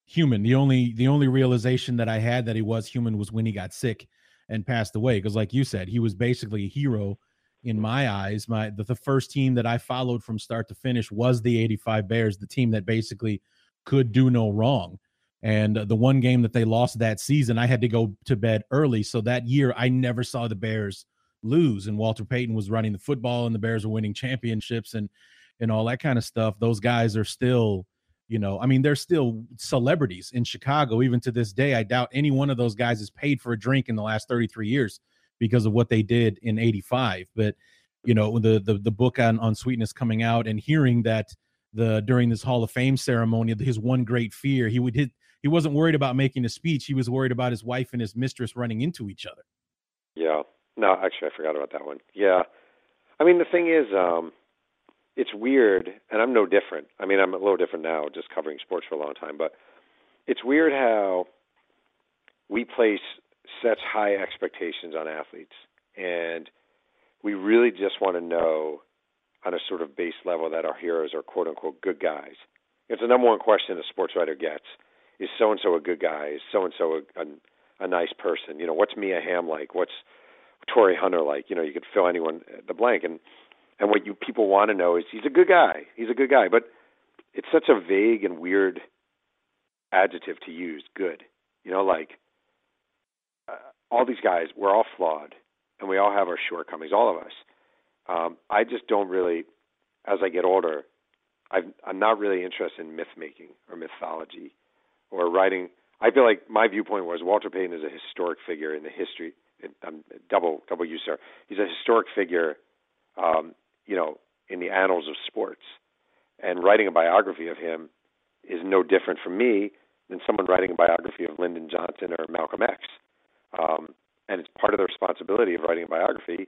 human. The only the only realization that I had that he was human was when he got sick and passed away. Because, like you said, he was basically a hero in my eyes. My the, the first team that I followed from start to finish was the 85 Bears, the team that basically could do no wrong. And uh, the one game that they lost that season, I had to go to bed early. So that year, I never saw the Bears lose. And Walter Payton was running the football, and the Bears were winning championships and and all that kind of stuff. Those guys are still, you know, I mean, they're still celebrities in Chicago even to this day. I doubt any one of those guys has paid for a drink in the last 33 years because of what they did in 85 but you know the the, the book on on sweetness coming out and hearing that the during this hall of fame ceremony his one great fear he would hit he wasn't worried about making a speech he was worried about his wife and his mistress running into each other yeah no actually i forgot about that one yeah i mean the thing is um it's weird and i'm no different i mean i'm a little different now just covering sports for a long time but it's weird how we place sets high expectations on athletes, and we really just want to know on a sort of base level that our heroes are quote unquote good guys. It's the number one question a sports writer gets: Is so and so a good guy? Is so and so a nice person? You know, what's Mia Hamm like? What's Torii Hunter like? You know, you could fill anyone the blank, and And what you people want to know is he's a good guy. He's a good guy, but it's such a vague and weird adjective to use. Good, you know, like uh, all these guys, we're all flawed, and we all have our shortcomings, all of us. Um, I just don't really, as I get older, I've, I'm not really interested in myth making or mythology or writing. I feel like my viewpoint was Walter Payton is a historic figure in the history. I'm double double use there. He's a historic figure, um, you know, in the annals of sports. And writing a biography of him is no different from me than someone writing a biography of Lyndon Johnson or Malcolm X. Um, and it's part of the responsibility of writing a biography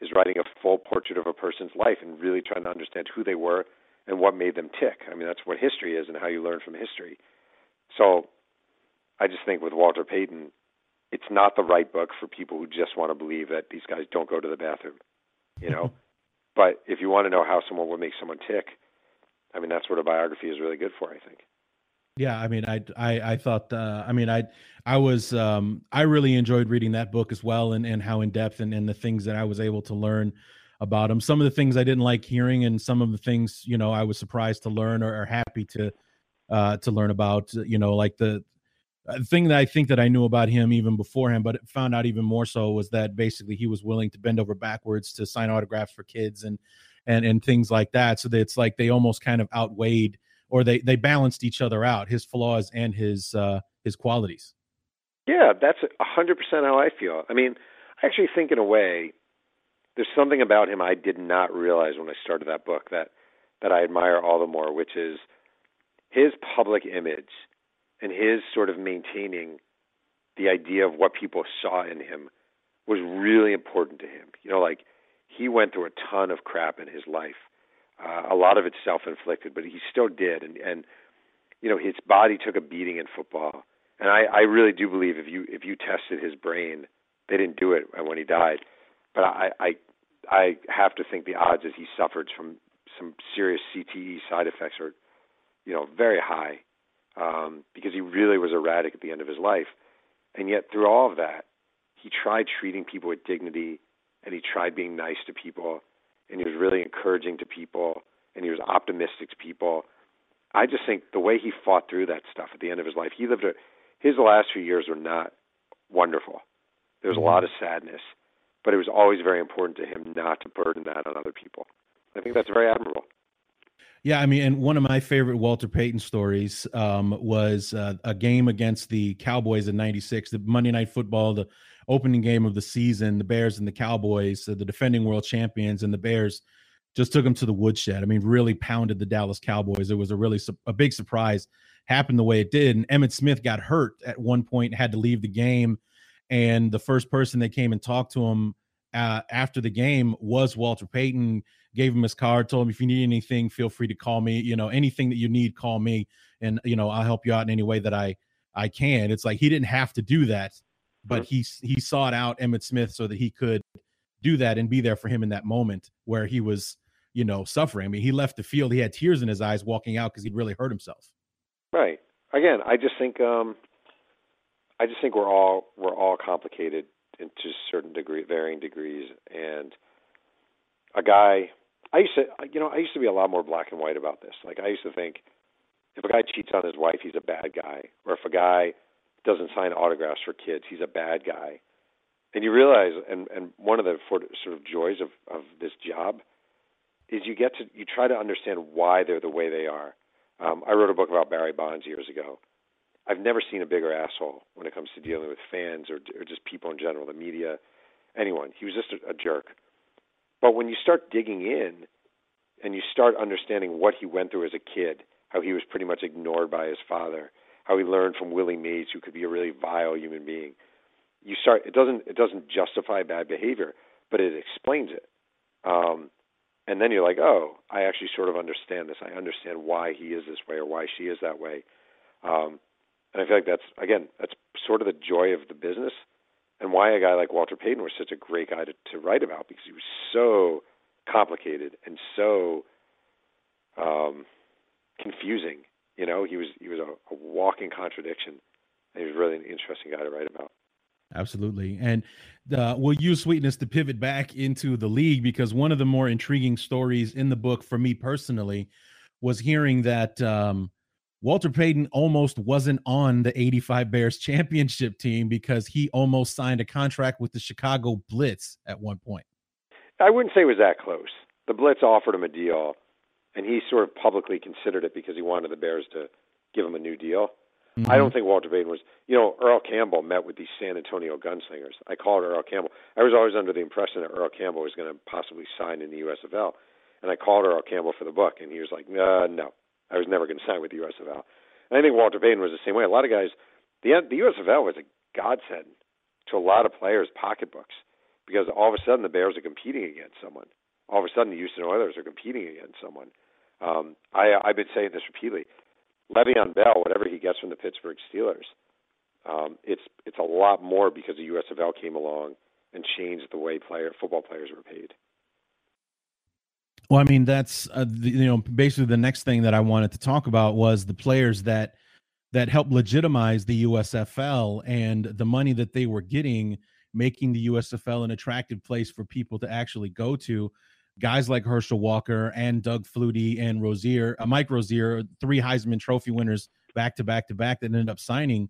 is writing a full portrait of a person's life and really trying to understand who they were and what made them tick. I mean, that's what history is and how you learn from history. So I just think with Walter Payton, it's not the right book for people who just want to believe that these guys don't go to the bathroom, you know. but if you want to know how someone would make someone tick, I mean, that's what a biography is really good for, I think. Yeah, I mean, I I, I thought, uh, I mean, I I was um, I really enjoyed reading that book as well, and and how in depth and, and the things that I was able to learn about him. Some of the things I didn't like hearing, and some of the things you know I was surprised to learn or, or happy to uh, to learn about. You know, like the the thing that I think that I knew about him even beforehand, but found out even more so was that basically he was willing to bend over backwards to sign autographs for kids and and and things like that. So that it's like they almost kind of outweighed or they they balanced each other out, his flaws and his uh, his qualities. Yeah, that's a hundred percent how I feel. I mean, I actually think in a way, there's something about him I did not realize when I started that book that that I admire all the more, which is his public image and his sort of maintaining the idea of what people saw in him was really important to him. You know, like he went through a ton of crap in his life. Uh, a lot of it self-inflicted, but he still did, and and you know his body took a beating in football, and I I really do believe if you if you tested his brain, they didn't do it when he died, but I I I have to think the odds that he suffered from some serious CTE side effects are, you know, very high, um, because he really was erratic at the end of his life, and yet through all of that, he tried treating people with dignity, and he tried being nice to people and he was really encouraging to people and he was optimistic to people. I just think the way he fought through that stuff at the end of his life, he lived a, his last few years were not wonderful. There was a lot of sadness, but it was always very important to him not to burden that on other people. I think that's very admirable. Yeah, I mean, and one of my favorite Walter Payton stories um, was uh, a game against the Cowboys in '96, the Monday Night Football, the opening game of the season, the Bears and the Cowboys, uh, the defending world champions, and the Bears just took them to the woodshed. I mean, really pounded the Dallas Cowboys. It was a really su- a big surprise. Happened the way it did, and Emmitt Smith got hurt at one point, had to leave the game, and the first person that came and talked to him uh, after the game was Walter Payton. Gave him his card, told him if you need anything, feel free to call me. You know, anything that you need, call me, and you know I'll help you out in any way that I I can. It's like he didn't have to do that but he he sought out Emmitt Smith so that he could do that and be there for him in that moment where he was, you know, suffering. I mean, he left the field, he had tears in his eyes walking out because he'd really hurt himself. Right. Again, I just think um I just think we're all we're all complicated in to certain degree varying degrees and a guy I used to you know, I used to be a lot more black and white about this. Like I used to think if a guy cheats on his wife, he's a bad guy. Or if a guy doesn't sign autographs for kids. He's a bad guy. And you realize, and and one of the sort of joys of of this job is you get to you try to understand why they're the way they are. Um, I wrote a book about Barry Bonds years ago. I've never seen a bigger asshole when it comes to dealing with fans or, or just people in general, the media, anyone. He was just a, a jerk. But when you start digging in and you start understanding what he went through as a kid, how he was pretty much ignored by his father, how he learned from Willie Mays, who could be a really vile human being. You start it doesn't it doesn't justify bad behavior, but it explains it. Um, and then you're like, oh, I actually sort of understand this. I understand why he is this way or why she is that way. Um, and I feel like that's again that's sort of the joy of the business, and why a guy like Walter Payton was such a great guy to, to write about because he was so complicated and so um, confusing you know, he was he was a, a walking contradiction. And he was really an interesting guy to write about. Absolutely. And uh, we'll use sweetness to pivot back into the league because one of the more intriguing stories in the book for me personally was hearing that um, Walter Payton almost wasn't on the 85 Bears championship team because he almost signed a contract with the Chicago Blitz at one point. I wouldn't say it was that close. The Blitz offered him a deal, and he sort of publicly considered it because he wanted the Bears to give him a new deal. Mm-hmm. I don't think Walter Payton was. You know, Earl Campbell met with these San Antonio gunslingers. I called Earl Campbell. I was always under the impression that Earl Campbell was going to possibly sign in the USFL, and I called Earl Campbell for the book, and he was like, uh, "No, I was never going to sign with the USFL." And I think Walter Payton was the same way. A lot of guys, the the USFL was a godsend to a lot of players' pocketbooks because all of a sudden the Bears are competing against someone. All of a sudden the Houston Oilers are competing against someone. Um, I, I've been saying this repeatedly. Le'Veon Bell, whatever he gets from the Pittsburgh Steelers, um, it's it's a lot more because the USFL came along and changed the way player football players were paid. Well, I mean, that's uh, the, you know basically the next thing that I wanted to talk about was the players that that helped legitimize the USFL and the money that they were getting, making the USFL an attractive place for people to actually go to. Guys like Herschel Walker and Doug Flutie and Rozier, uh, Mike Rozier, three Heisman Trophy winners back to back to back that ended up signing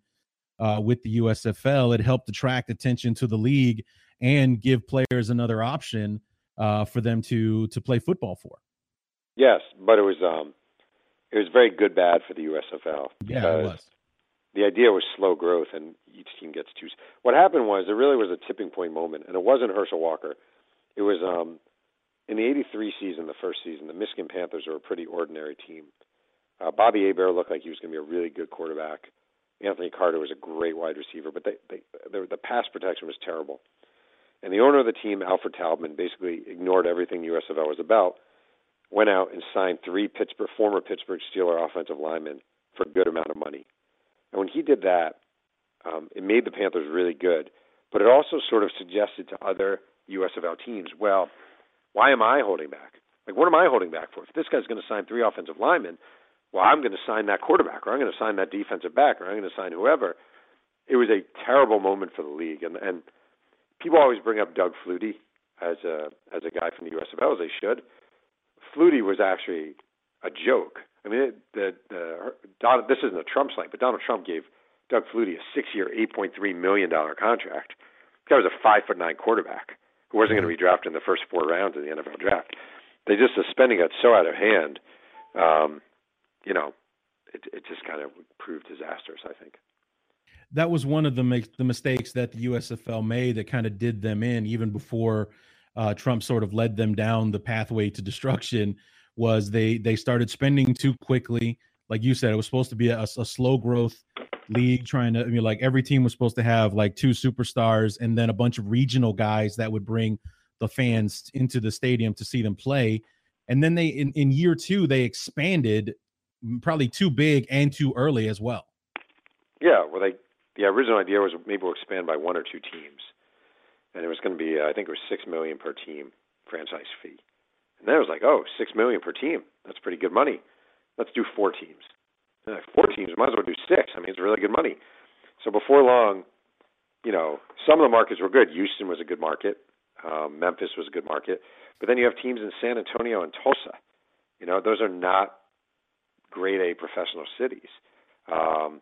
uh, with the USFL. It helped attract attention to the league and give players another option uh, for them to to play football for. Yes, but it was um, it was very good bad for the USFL. Yeah, it was. The idea was slow growth, and each team gets two. What happened was there really was a tipping point moment, and it wasn't Herschel Walker. It was um, in the '83 season, the first season. The Michigan Panthers were a pretty ordinary team. Uh, Bobby Hebert looked like he was going to be a really good quarterback. Anthony Carter was a great wide receiver, but they, they, they, the pass protection was terrible. And the owner of the team, Alfred Taubman, basically ignored everything USFL was about, went out and signed three Pittsburgh, former Pittsburgh Steeler offensive linemen for a good amount of money. And when he did that, um, it made the Panthers really good. But it also sort of suggested to other USFL teams, well, why am I holding back? Like, what am I holding back for? If this guy's going to sign three offensive linemen, well, I'm going to sign that quarterback, or I'm going to sign that defensive back, or I'm going to sign whoever. It was a terrible moment for the league, and and people always bring up Doug Flutie as a as a guy from the USFL, as they should. Flutie was actually a joke. I mean, it, the the Don, this isn't a Trump slang, but Donald Trump gave Doug Flutie a six-year, eight point three million dollar contract. The guy was a five foot nine quarterback who wasn't going to be drafted in the first four rounds of the NFL draft. They just the spending got so out of hand. Um, you know, it it just kind of proved disastrous. I think that was one of the make, the mistakes that the USFL made that kind of did them in even before uh, Trump sort of led them down the pathway to destruction. Was they they started spending too quickly? Like you said, it was supposed to be a, a slow growth league, trying to I mean, like every team was supposed to have like two superstars and then a bunch of regional guys that would bring the fans into the stadium to see them play. And then they in, in year two they expanded probably too big and too early as well. Yeah, well, they the original idea was maybe we'll expand by one or two teams, and it was going to be I think it was six million per team franchise fee, and then it was like oh six million per team that's pretty good money. Let's do four teams. Like, four teams, might as well do six. I mean, it's really good money. So before long, you know, some of the markets were good. Houston was a good market. Um, Memphis was a good market. But then you have teams in San Antonio and Tulsa. You know, those are not grade A professional cities. Um,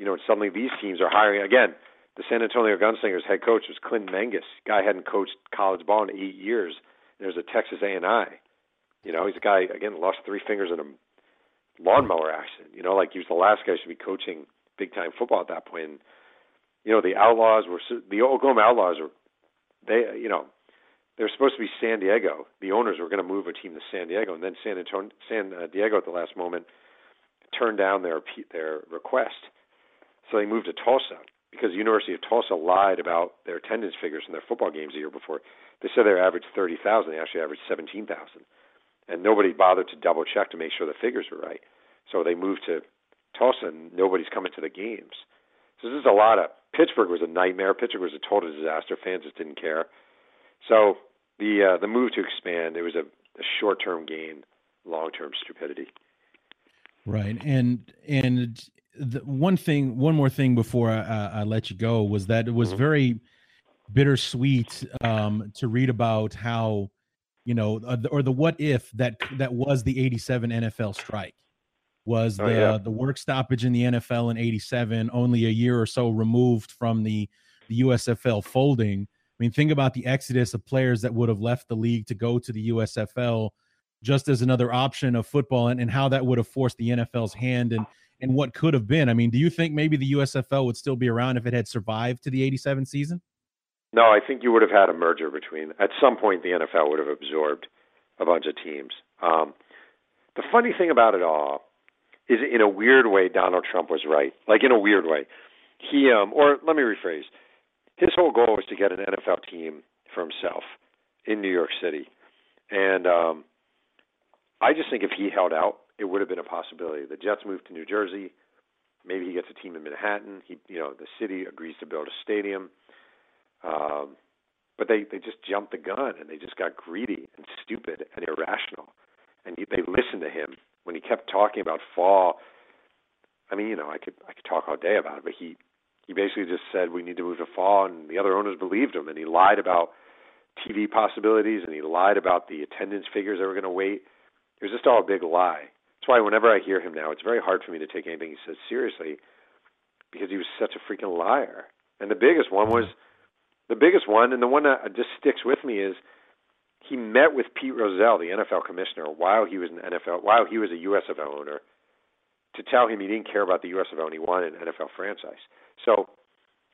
you know, suddenly these teams are hiring again. The San Antonio Gunslingers head coach was Clinton Manges. Guy hadn't coached college ball in eight years. There's a Texas A&I. You know, he's a guy again lost three fingers in a lawnmower accident. You know, like he was the last guy to be coaching big time football at that point. And, you know, the Outlaws were the Oklahoma Outlaws were they. You know, they were supposed to be San Diego. The owners were going to move a team to San Diego, and then San Antonio, San uh, Diego at the last moment turned down their their request so they moved to Tulsa because the University of Tulsa lied about their attendance figures in their football games the year before. They said they averaged 30,000. They actually averaged 17,000. And nobody bothered to double check to make sure the figures were right. So they moved to Tulsa and nobody's coming to the games. So this is a lot of Pittsburgh was a nightmare. Pittsburgh was a total disaster. Fans just didn't care. So the uh, the move to expand it was a, a short term gain, long term stupidity. Right, and and the one thing, one more thing before I, I let you go was that it was mm-hmm. very bittersweet um, to read about how you know uh, or the what if that that was the 87 NFL strike was the oh, yeah. the work stoppage in the NFL in 87 only a year or so removed from the the USFL folding I mean think about the exodus of players that would have left the league to go to the USFL just as another option of football and, and how that would have forced the NFL's hand and and what could have been I mean do you think maybe the USFL would still be around if it had survived to the 87 season no, I think you would have had a merger between. At some point, the NFL would have absorbed a bunch of teams. Um, the funny thing about it all is, in a weird way, Donald Trump was right. Like in a weird way, he um, or let me rephrase. His whole goal was to get an NFL team for himself in New York City, and um, I just think if he held out, it would have been a possibility. The Jets moved to New Jersey. Maybe he gets a team in Manhattan. He, you know, the city agrees to build a stadium um, but they they just jumped the gun and they just got greedy and stupid and irrational, and he, they listened to him when he kept talking about fall. I mean, you know, I could I could talk all day about it, but he he basically just said we need to move to fall, and the other owners believed him, and he lied about TV possibilities, and he lied about the attendance figures that were going to wait. It was just all a big lie. That's why whenever I hear him now, it's very hard for me to take anything he says seriously because he was such a freaking liar. And the biggest one was the biggest one, and the one that just sticks with me, is he met with Pete Rozelle, the NFL commissioner, while he was an NFL, while he was a USFL owner, to tell him he didn't care about the USFL and he wanted an NFL franchise. So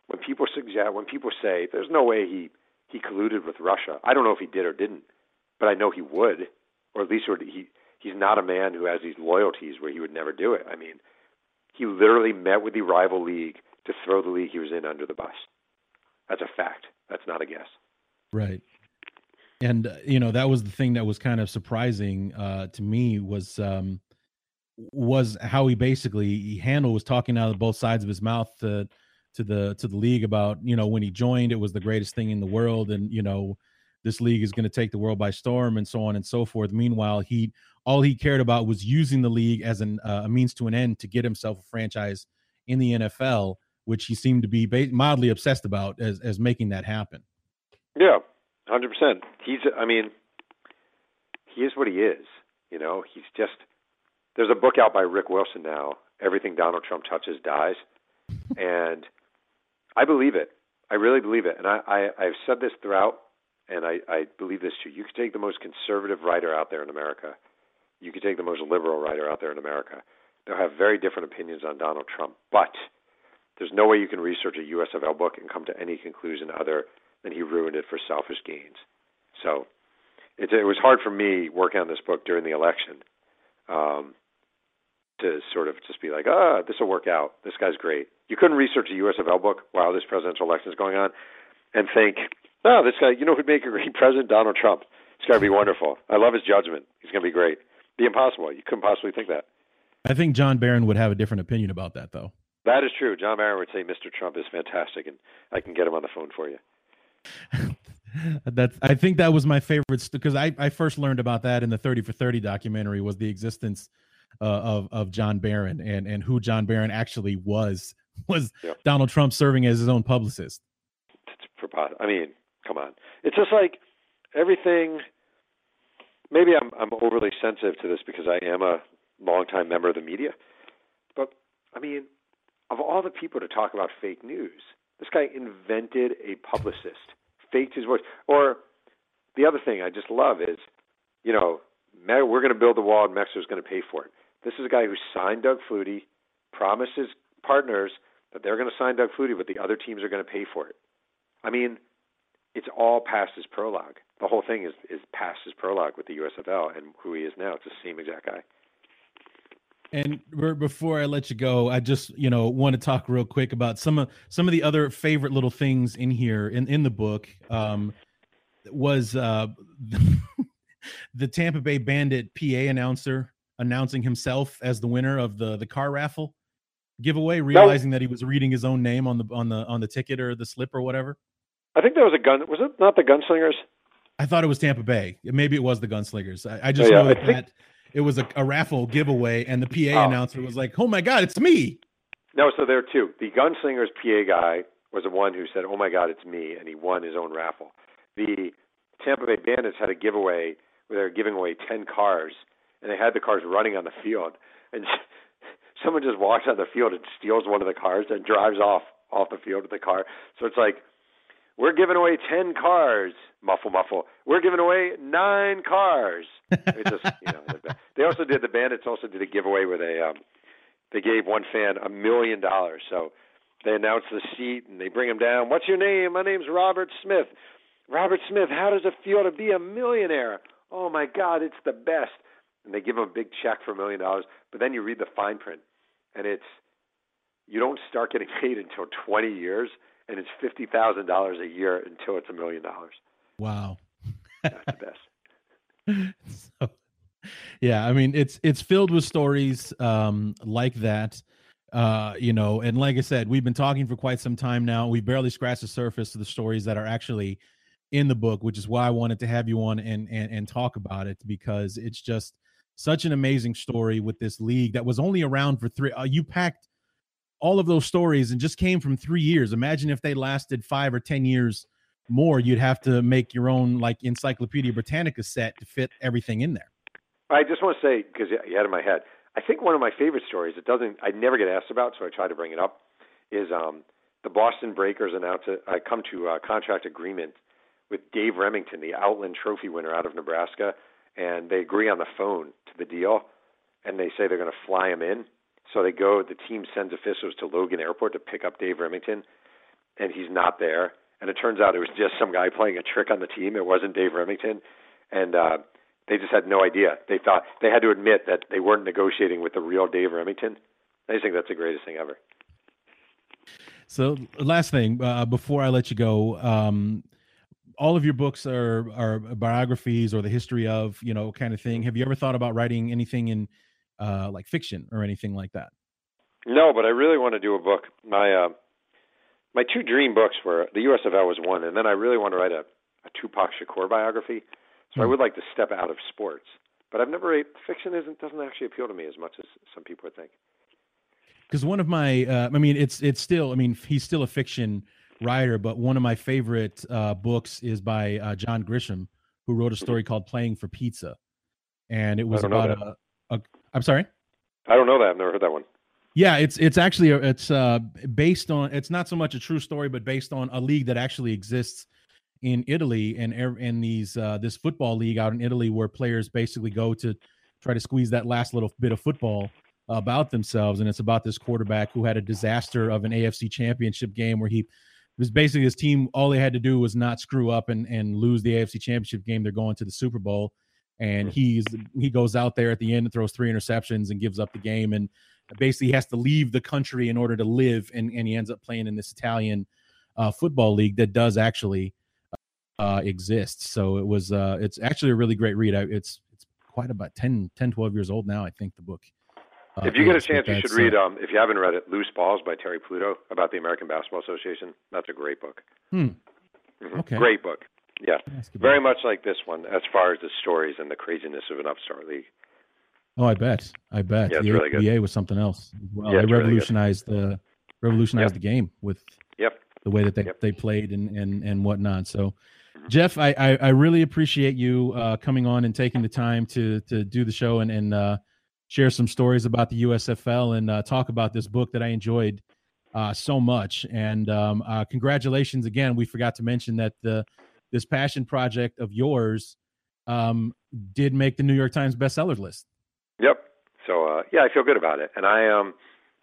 when people suggest, when people say there's no way he he colluded with Russia, I don't know if he did or didn't, but I know he would, or at least he he's not a man who has these loyalties where he would never do it. I mean, he literally met with the rival league to throw the league he was in under the bus. That's a fact. That's not a guess. Right. And uh, you know that was the thing that was kind of surprising uh, to me was um, was how he basically he handled was talking out of both sides of his mouth to to the to the league about you know when he joined it was the greatest thing in the world and you know this league is going to take the world by storm and so on and so forth. Meanwhile, he all he cared about was using the league as an, uh, a means to an end to get himself a franchise in the NFL which he seemed to be mildly obsessed about as as making that happen. Yeah, hundred percent. He's. I mean, he is what he is. You know, he's just. There's a book out by Rick Wilson now. Everything Donald Trump touches dies, and I believe it. I really believe it, and I, I I've said this throughout, and I I believe this too. You could take the most conservative writer out there in America. You could take the most liberal writer out there in America. They'll have very different opinions on Donald Trump, but there's no way you can research a USFL book and come to any conclusion other than he ruined it for selfish gains. So it, it was hard for me working on this book during the election um, to sort of just be like, ah, this will work out. This guy's great. You couldn't research a USFL book while this presidential election is going on and think, oh, this guy, you know who'd make a great president? Donald Trump. It's going to be wonderful. I love his judgment. He's going to be great. Be impossible. You couldn't possibly think that. I think John Barron would have a different opinion about that, though. That is true. John Barron would say Mr. Trump is fantastic, and I can get him on the phone for you. That's. I think that was my favorite because I I first learned about that in the Thirty for Thirty documentary was the existence uh, of of John Barron and and who John Barron actually was was Donald Trump serving as his own publicist. I mean, come on. It's just like everything. Maybe I'm I'm overly sensitive to this because I am a longtime member of the media, but I mean, of all the people to talk about fake news, this guy invented a publicist, faked his voice. Or the other thing I just love is, you know, we're going to build the wall and Mexico's going to pay for it. This is a guy who signed Doug Flutie, promised his partners that they're going to sign Doug Flutie, but the other teams are going to pay for it. I mean, it's all past his prologue. The whole thing is is past his prologue with the USFL and who he is now. It's the same exact guy. And before I let you go, I just you know want to talk real quick about some of some of the other favorite little things in here in in the book. Um, was uh, the Tampa Bay Bandit PA announcer announcing himself as the winner of the the car raffle giveaway, realizing that he was reading his own name on the on the on the ticket or the slip or whatever. I think that was a gun. Was it not the Gunslingers? I thought it was Tampa Bay. Maybe it was the Gunslingers. I, I just oh, yeah. know that, think, it was a, a raffle giveaway, and the PA oh. announcer was like, "Oh my god, it's me!" No, so there too. The Gunslingers PA guy was the one who said, "Oh my God, it's me," and he won his own raffle. The Tampa Bay Bandits had a giveaway where they were giving away ten cars, and they had the cars running on the field, and someone just walks on the field and steals one of the cars and drives off off the field with the car. So it's like we're giving away ten cars, muffle muffle. We're giving away nine cars. It's just you know. They also did the Bandits also did a giveaway where they um, they gave one fan a million dollars. So they announce the seat and they bring him down. What's your name? My name's Robert Smith. Robert Smith, how does it feel to be a millionaire? Oh my God, it's the best. And they give him a big check for a million dollars. But then you read the fine print, and it's you don't start getting paid until 20 years, and it's fifty thousand dollars a year until it's a million dollars. Wow, that's the best. so, yeah, I mean it's it's filled with stories um, like that. Uh, you know, and like I said, we've been talking for quite some time now. We barely scratched the surface of the stories that are actually in the book, which is why I wanted to have you on and and, and talk about it because it's just such an amazing story with this league that was only around for three. Uh, you packed all of those stories and just came from three years. Imagine if they lasted five or ten years more, you'd have to make your own like Encyclopedia Britannica set to fit everything in there. I just want to say because you had in my head. I think one of my favorite stories. It doesn't. I never get asked about, so I try to bring it up. Is um, the Boston Breakers announce a, I come to a contract agreement with Dave Rimington, the Outland Trophy winner out of Nebraska, and they agree on the phone to the deal, and they say they're going to fly him in. So they go. The team sends officials to Logan Airport to pick up Dave Rimington, and he's not there. And it turns out it was just some guy playing a trick on the team. It wasn't Dave Rimington, and uh, they just had no idea. They thought they had to admit that they weren't negotiating with the real Dave Rimington. I just think that's the greatest thing ever. So, last thing uh, before I let you go, um, all of your books are are biographies or the history of you know kind of thing. Have you ever thought about writing anything in uh, like fiction or anything like that? No, but I really want to do a book. My uh, my two dream books were the Us Of USFL was one, and then I really want to write a, a Tupac Shakur biography. So I hmm. would like to step out of sports, but I've never fiction isn't doesn't actually appeal to me as much as some people would think. Because one of my, uh, I mean, it's it's still, I mean, he's still a fiction writer, but one of my favorite uh, books is by uh, John Grisham, who wrote a story called "Playing for Pizza," and it was about a, a. I'm sorry. I don't know that. I've never heard that one. Yeah, it's it's actually it's uh, based on it's not so much a true story, but based on a league that actually exists in Italy and in these uh, this football league out in Italy where players basically go to try to squeeze that last little bit of football about themselves, and it's about this quarterback who had a disaster of an AFC Championship game where he was basically his team. All they had to do was not screw up and and lose the AFC Championship game. They're going to the Super Bowl, and he's he goes out there at the end and throws three interceptions and gives up the game, and basically has to leave the country in order to live, and and he ends up playing in this Italian uh, football league that does actually uh, exist. So it was uh, it's actually a really great read. I, it's it's quite about 10, 10, 12 years old now. I think the book. Uh, if you get a chance, you should read. Um, if you haven't read it, "Loose Balls" by Terry Pluto about the American Basketball Association. That's a great book. Hmm. Mm-hmm. Okay. Great book. Yeah, very much like this one as far as the stories and the craziness of an upstart league. Oh, I bet. I bet. Yeah, the really was something else. Well, yeah, they revolutionized really the revolutionized yep. the game with yep. the way that they, yep. they played and, and and whatnot. So Jeff, I, I, I really appreciate you uh, coming on and taking the time to to do the show and and uh, share some stories about the USFL and uh, talk about this book that I enjoyed uh, so much. And um, uh, congratulations again. We forgot to mention that the this passion project of yours um, did make the New York Times bestseller list. Yep. So uh, yeah, I feel good about it, and I um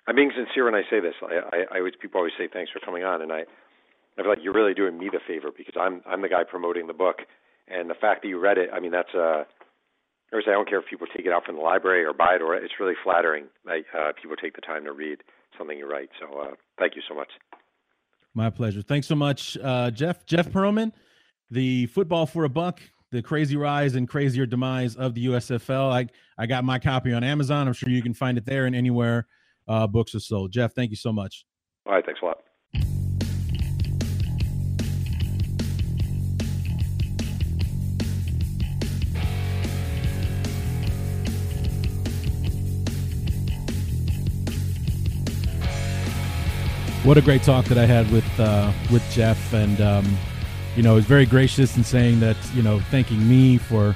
I'm being sincere when I say this. I, I, I always people always say thanks for coming on, and I I feel like you're really doing me the favor because I'm I'm the guy promoting the book, and the fact that you read it, I mean, that's uh, I say I don't care if people take it out from the library or buy it, or it's really flattering that uh, people take the time to read something you write. So uh, thank you so much. My pleasure. Thanks so much, uh, Jeff. Jeff Pearlman, the football for a buck, the crazy rise and crazier demise of the USFL. I I got my copy on Amazon. I'm sure you can find it there and anywhere uh, books are sold. Jeff, thank you so much. All right, thanks a lot. What a great talk that I had with uh, with Jeff, and um, you know, was very gracious in saying that you know, thanking me for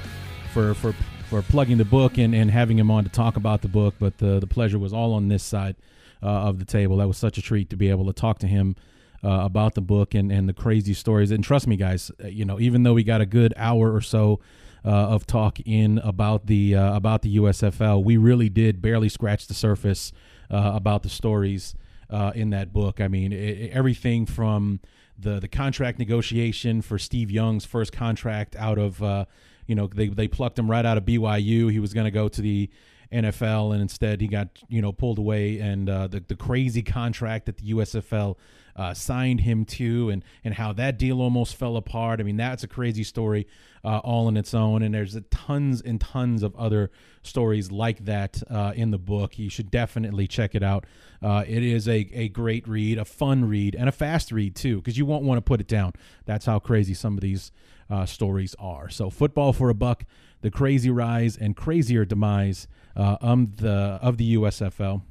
for for for plugging the book and, and having him on to talk about the book. But the the pleasure was all on this side uh, of the table. That was such a treat to be able to talk to him uh, about the book and and the crazy stories. And trust me, guys, uh, you know, even though we got a good hour or so. Uh, of talk in about the uh, about the USFL, we really did barely scratch the surface uh, about the stories uh, in that book. I mean, it, everything from the the contract negotiation for Steve Young's first contract out of uh, you know they they plucked him right out of BYU. He was going to go to the NFL, and instead he got you know pulled away, and uh, the the crazy contract that the USFL uh, signed him to, and and how that deal almost fell apart. I mean, that's a crazy story uh, all in its own, and there's tons and tons of other stories like that uh, in the book. You should definitely check it out. Uh, it is a a great read, a fun read, and a fast read too, because you won't want to put it down. That's how crazy some of these uh, stories are. So, football for a buck the crazy rise and crazier demise uh, of the of the USFL.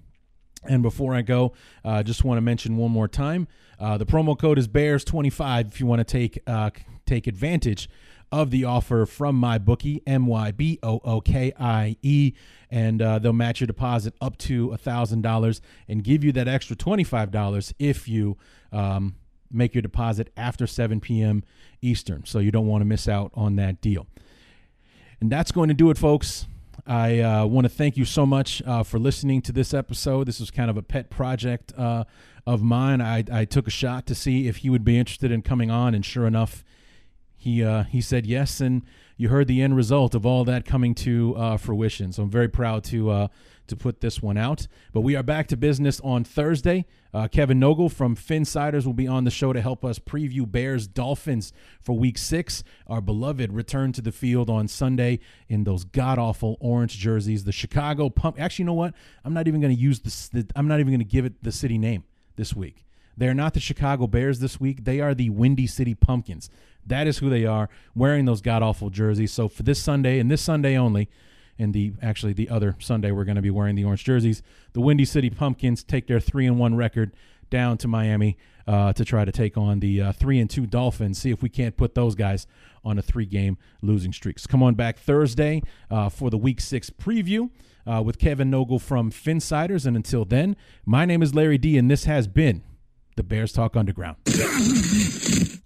And before I go, I uh, just want to mention one more time: uh, the promo code is Bears twenty five if you want to take uh, take advantage of the offer from MyBookie M Y B O O K I E, and uh, they'll match your deposit up to a thousand dollars and give you that extra twenty five dollars if you. Um, make your deposit after 7 p.m. Eastern. So you don't want to miss out on that deal. And that's going to do it, folks. I uh, want to thank you so much uh, for listening to this episode. This was kind of a pet project uh, of mine. I, I, took a shot to see if he would be interested in coming on, and sure enough, he uh, he said yes. And you heard the end result of all that coming to uh, fruition. So I'm very proud to uh, to put this one out. But we are back to business on Thursday. Uh, Kevin Nogle from Phinsiders will be on the show to help us preview Bears Dolphins for Week Six. Our beloved return to the field on Sunday in those god awful orange jerseys. The Chicago Pump. Actually, you know what? I'm not even going to use this. I'm not even going to give it the city name this week. They're not the Chicago Bears this week. They are the Windy City Pumpkins. That is who they are, wearing those god awful jerseys. So for this Sunday and this Sunday only, and the actually the other Sunday we're going to be wearing the orange jerseys. The Windy City Pumpkins take their three and one record down to Miami uh, to try to take on the uh, three and two Dolphins. See if we can't put those guys on a three game losing streak. So come on back Thursday uh, for the Week Six preview. Uh, with Kevin Nogle from Phinsiders. And until then, my name is Larry D, and this has been the Bears Talk Underground.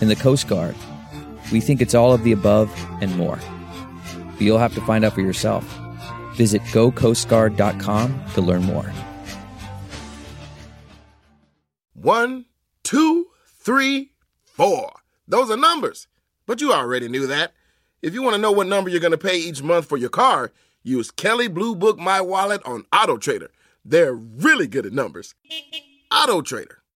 In the Coast Guard, we think it's all of the above and more. But you'll have to find out for yourself. Visit gocoastguard.com to learn more. One, two, three, four. Those are numbers. But you already knew that. If you want to know what number you're going to pay each month for your car, use Kelley Blue Book My Wallet on Auto Trader. They're really good at numbers. Auto Trader.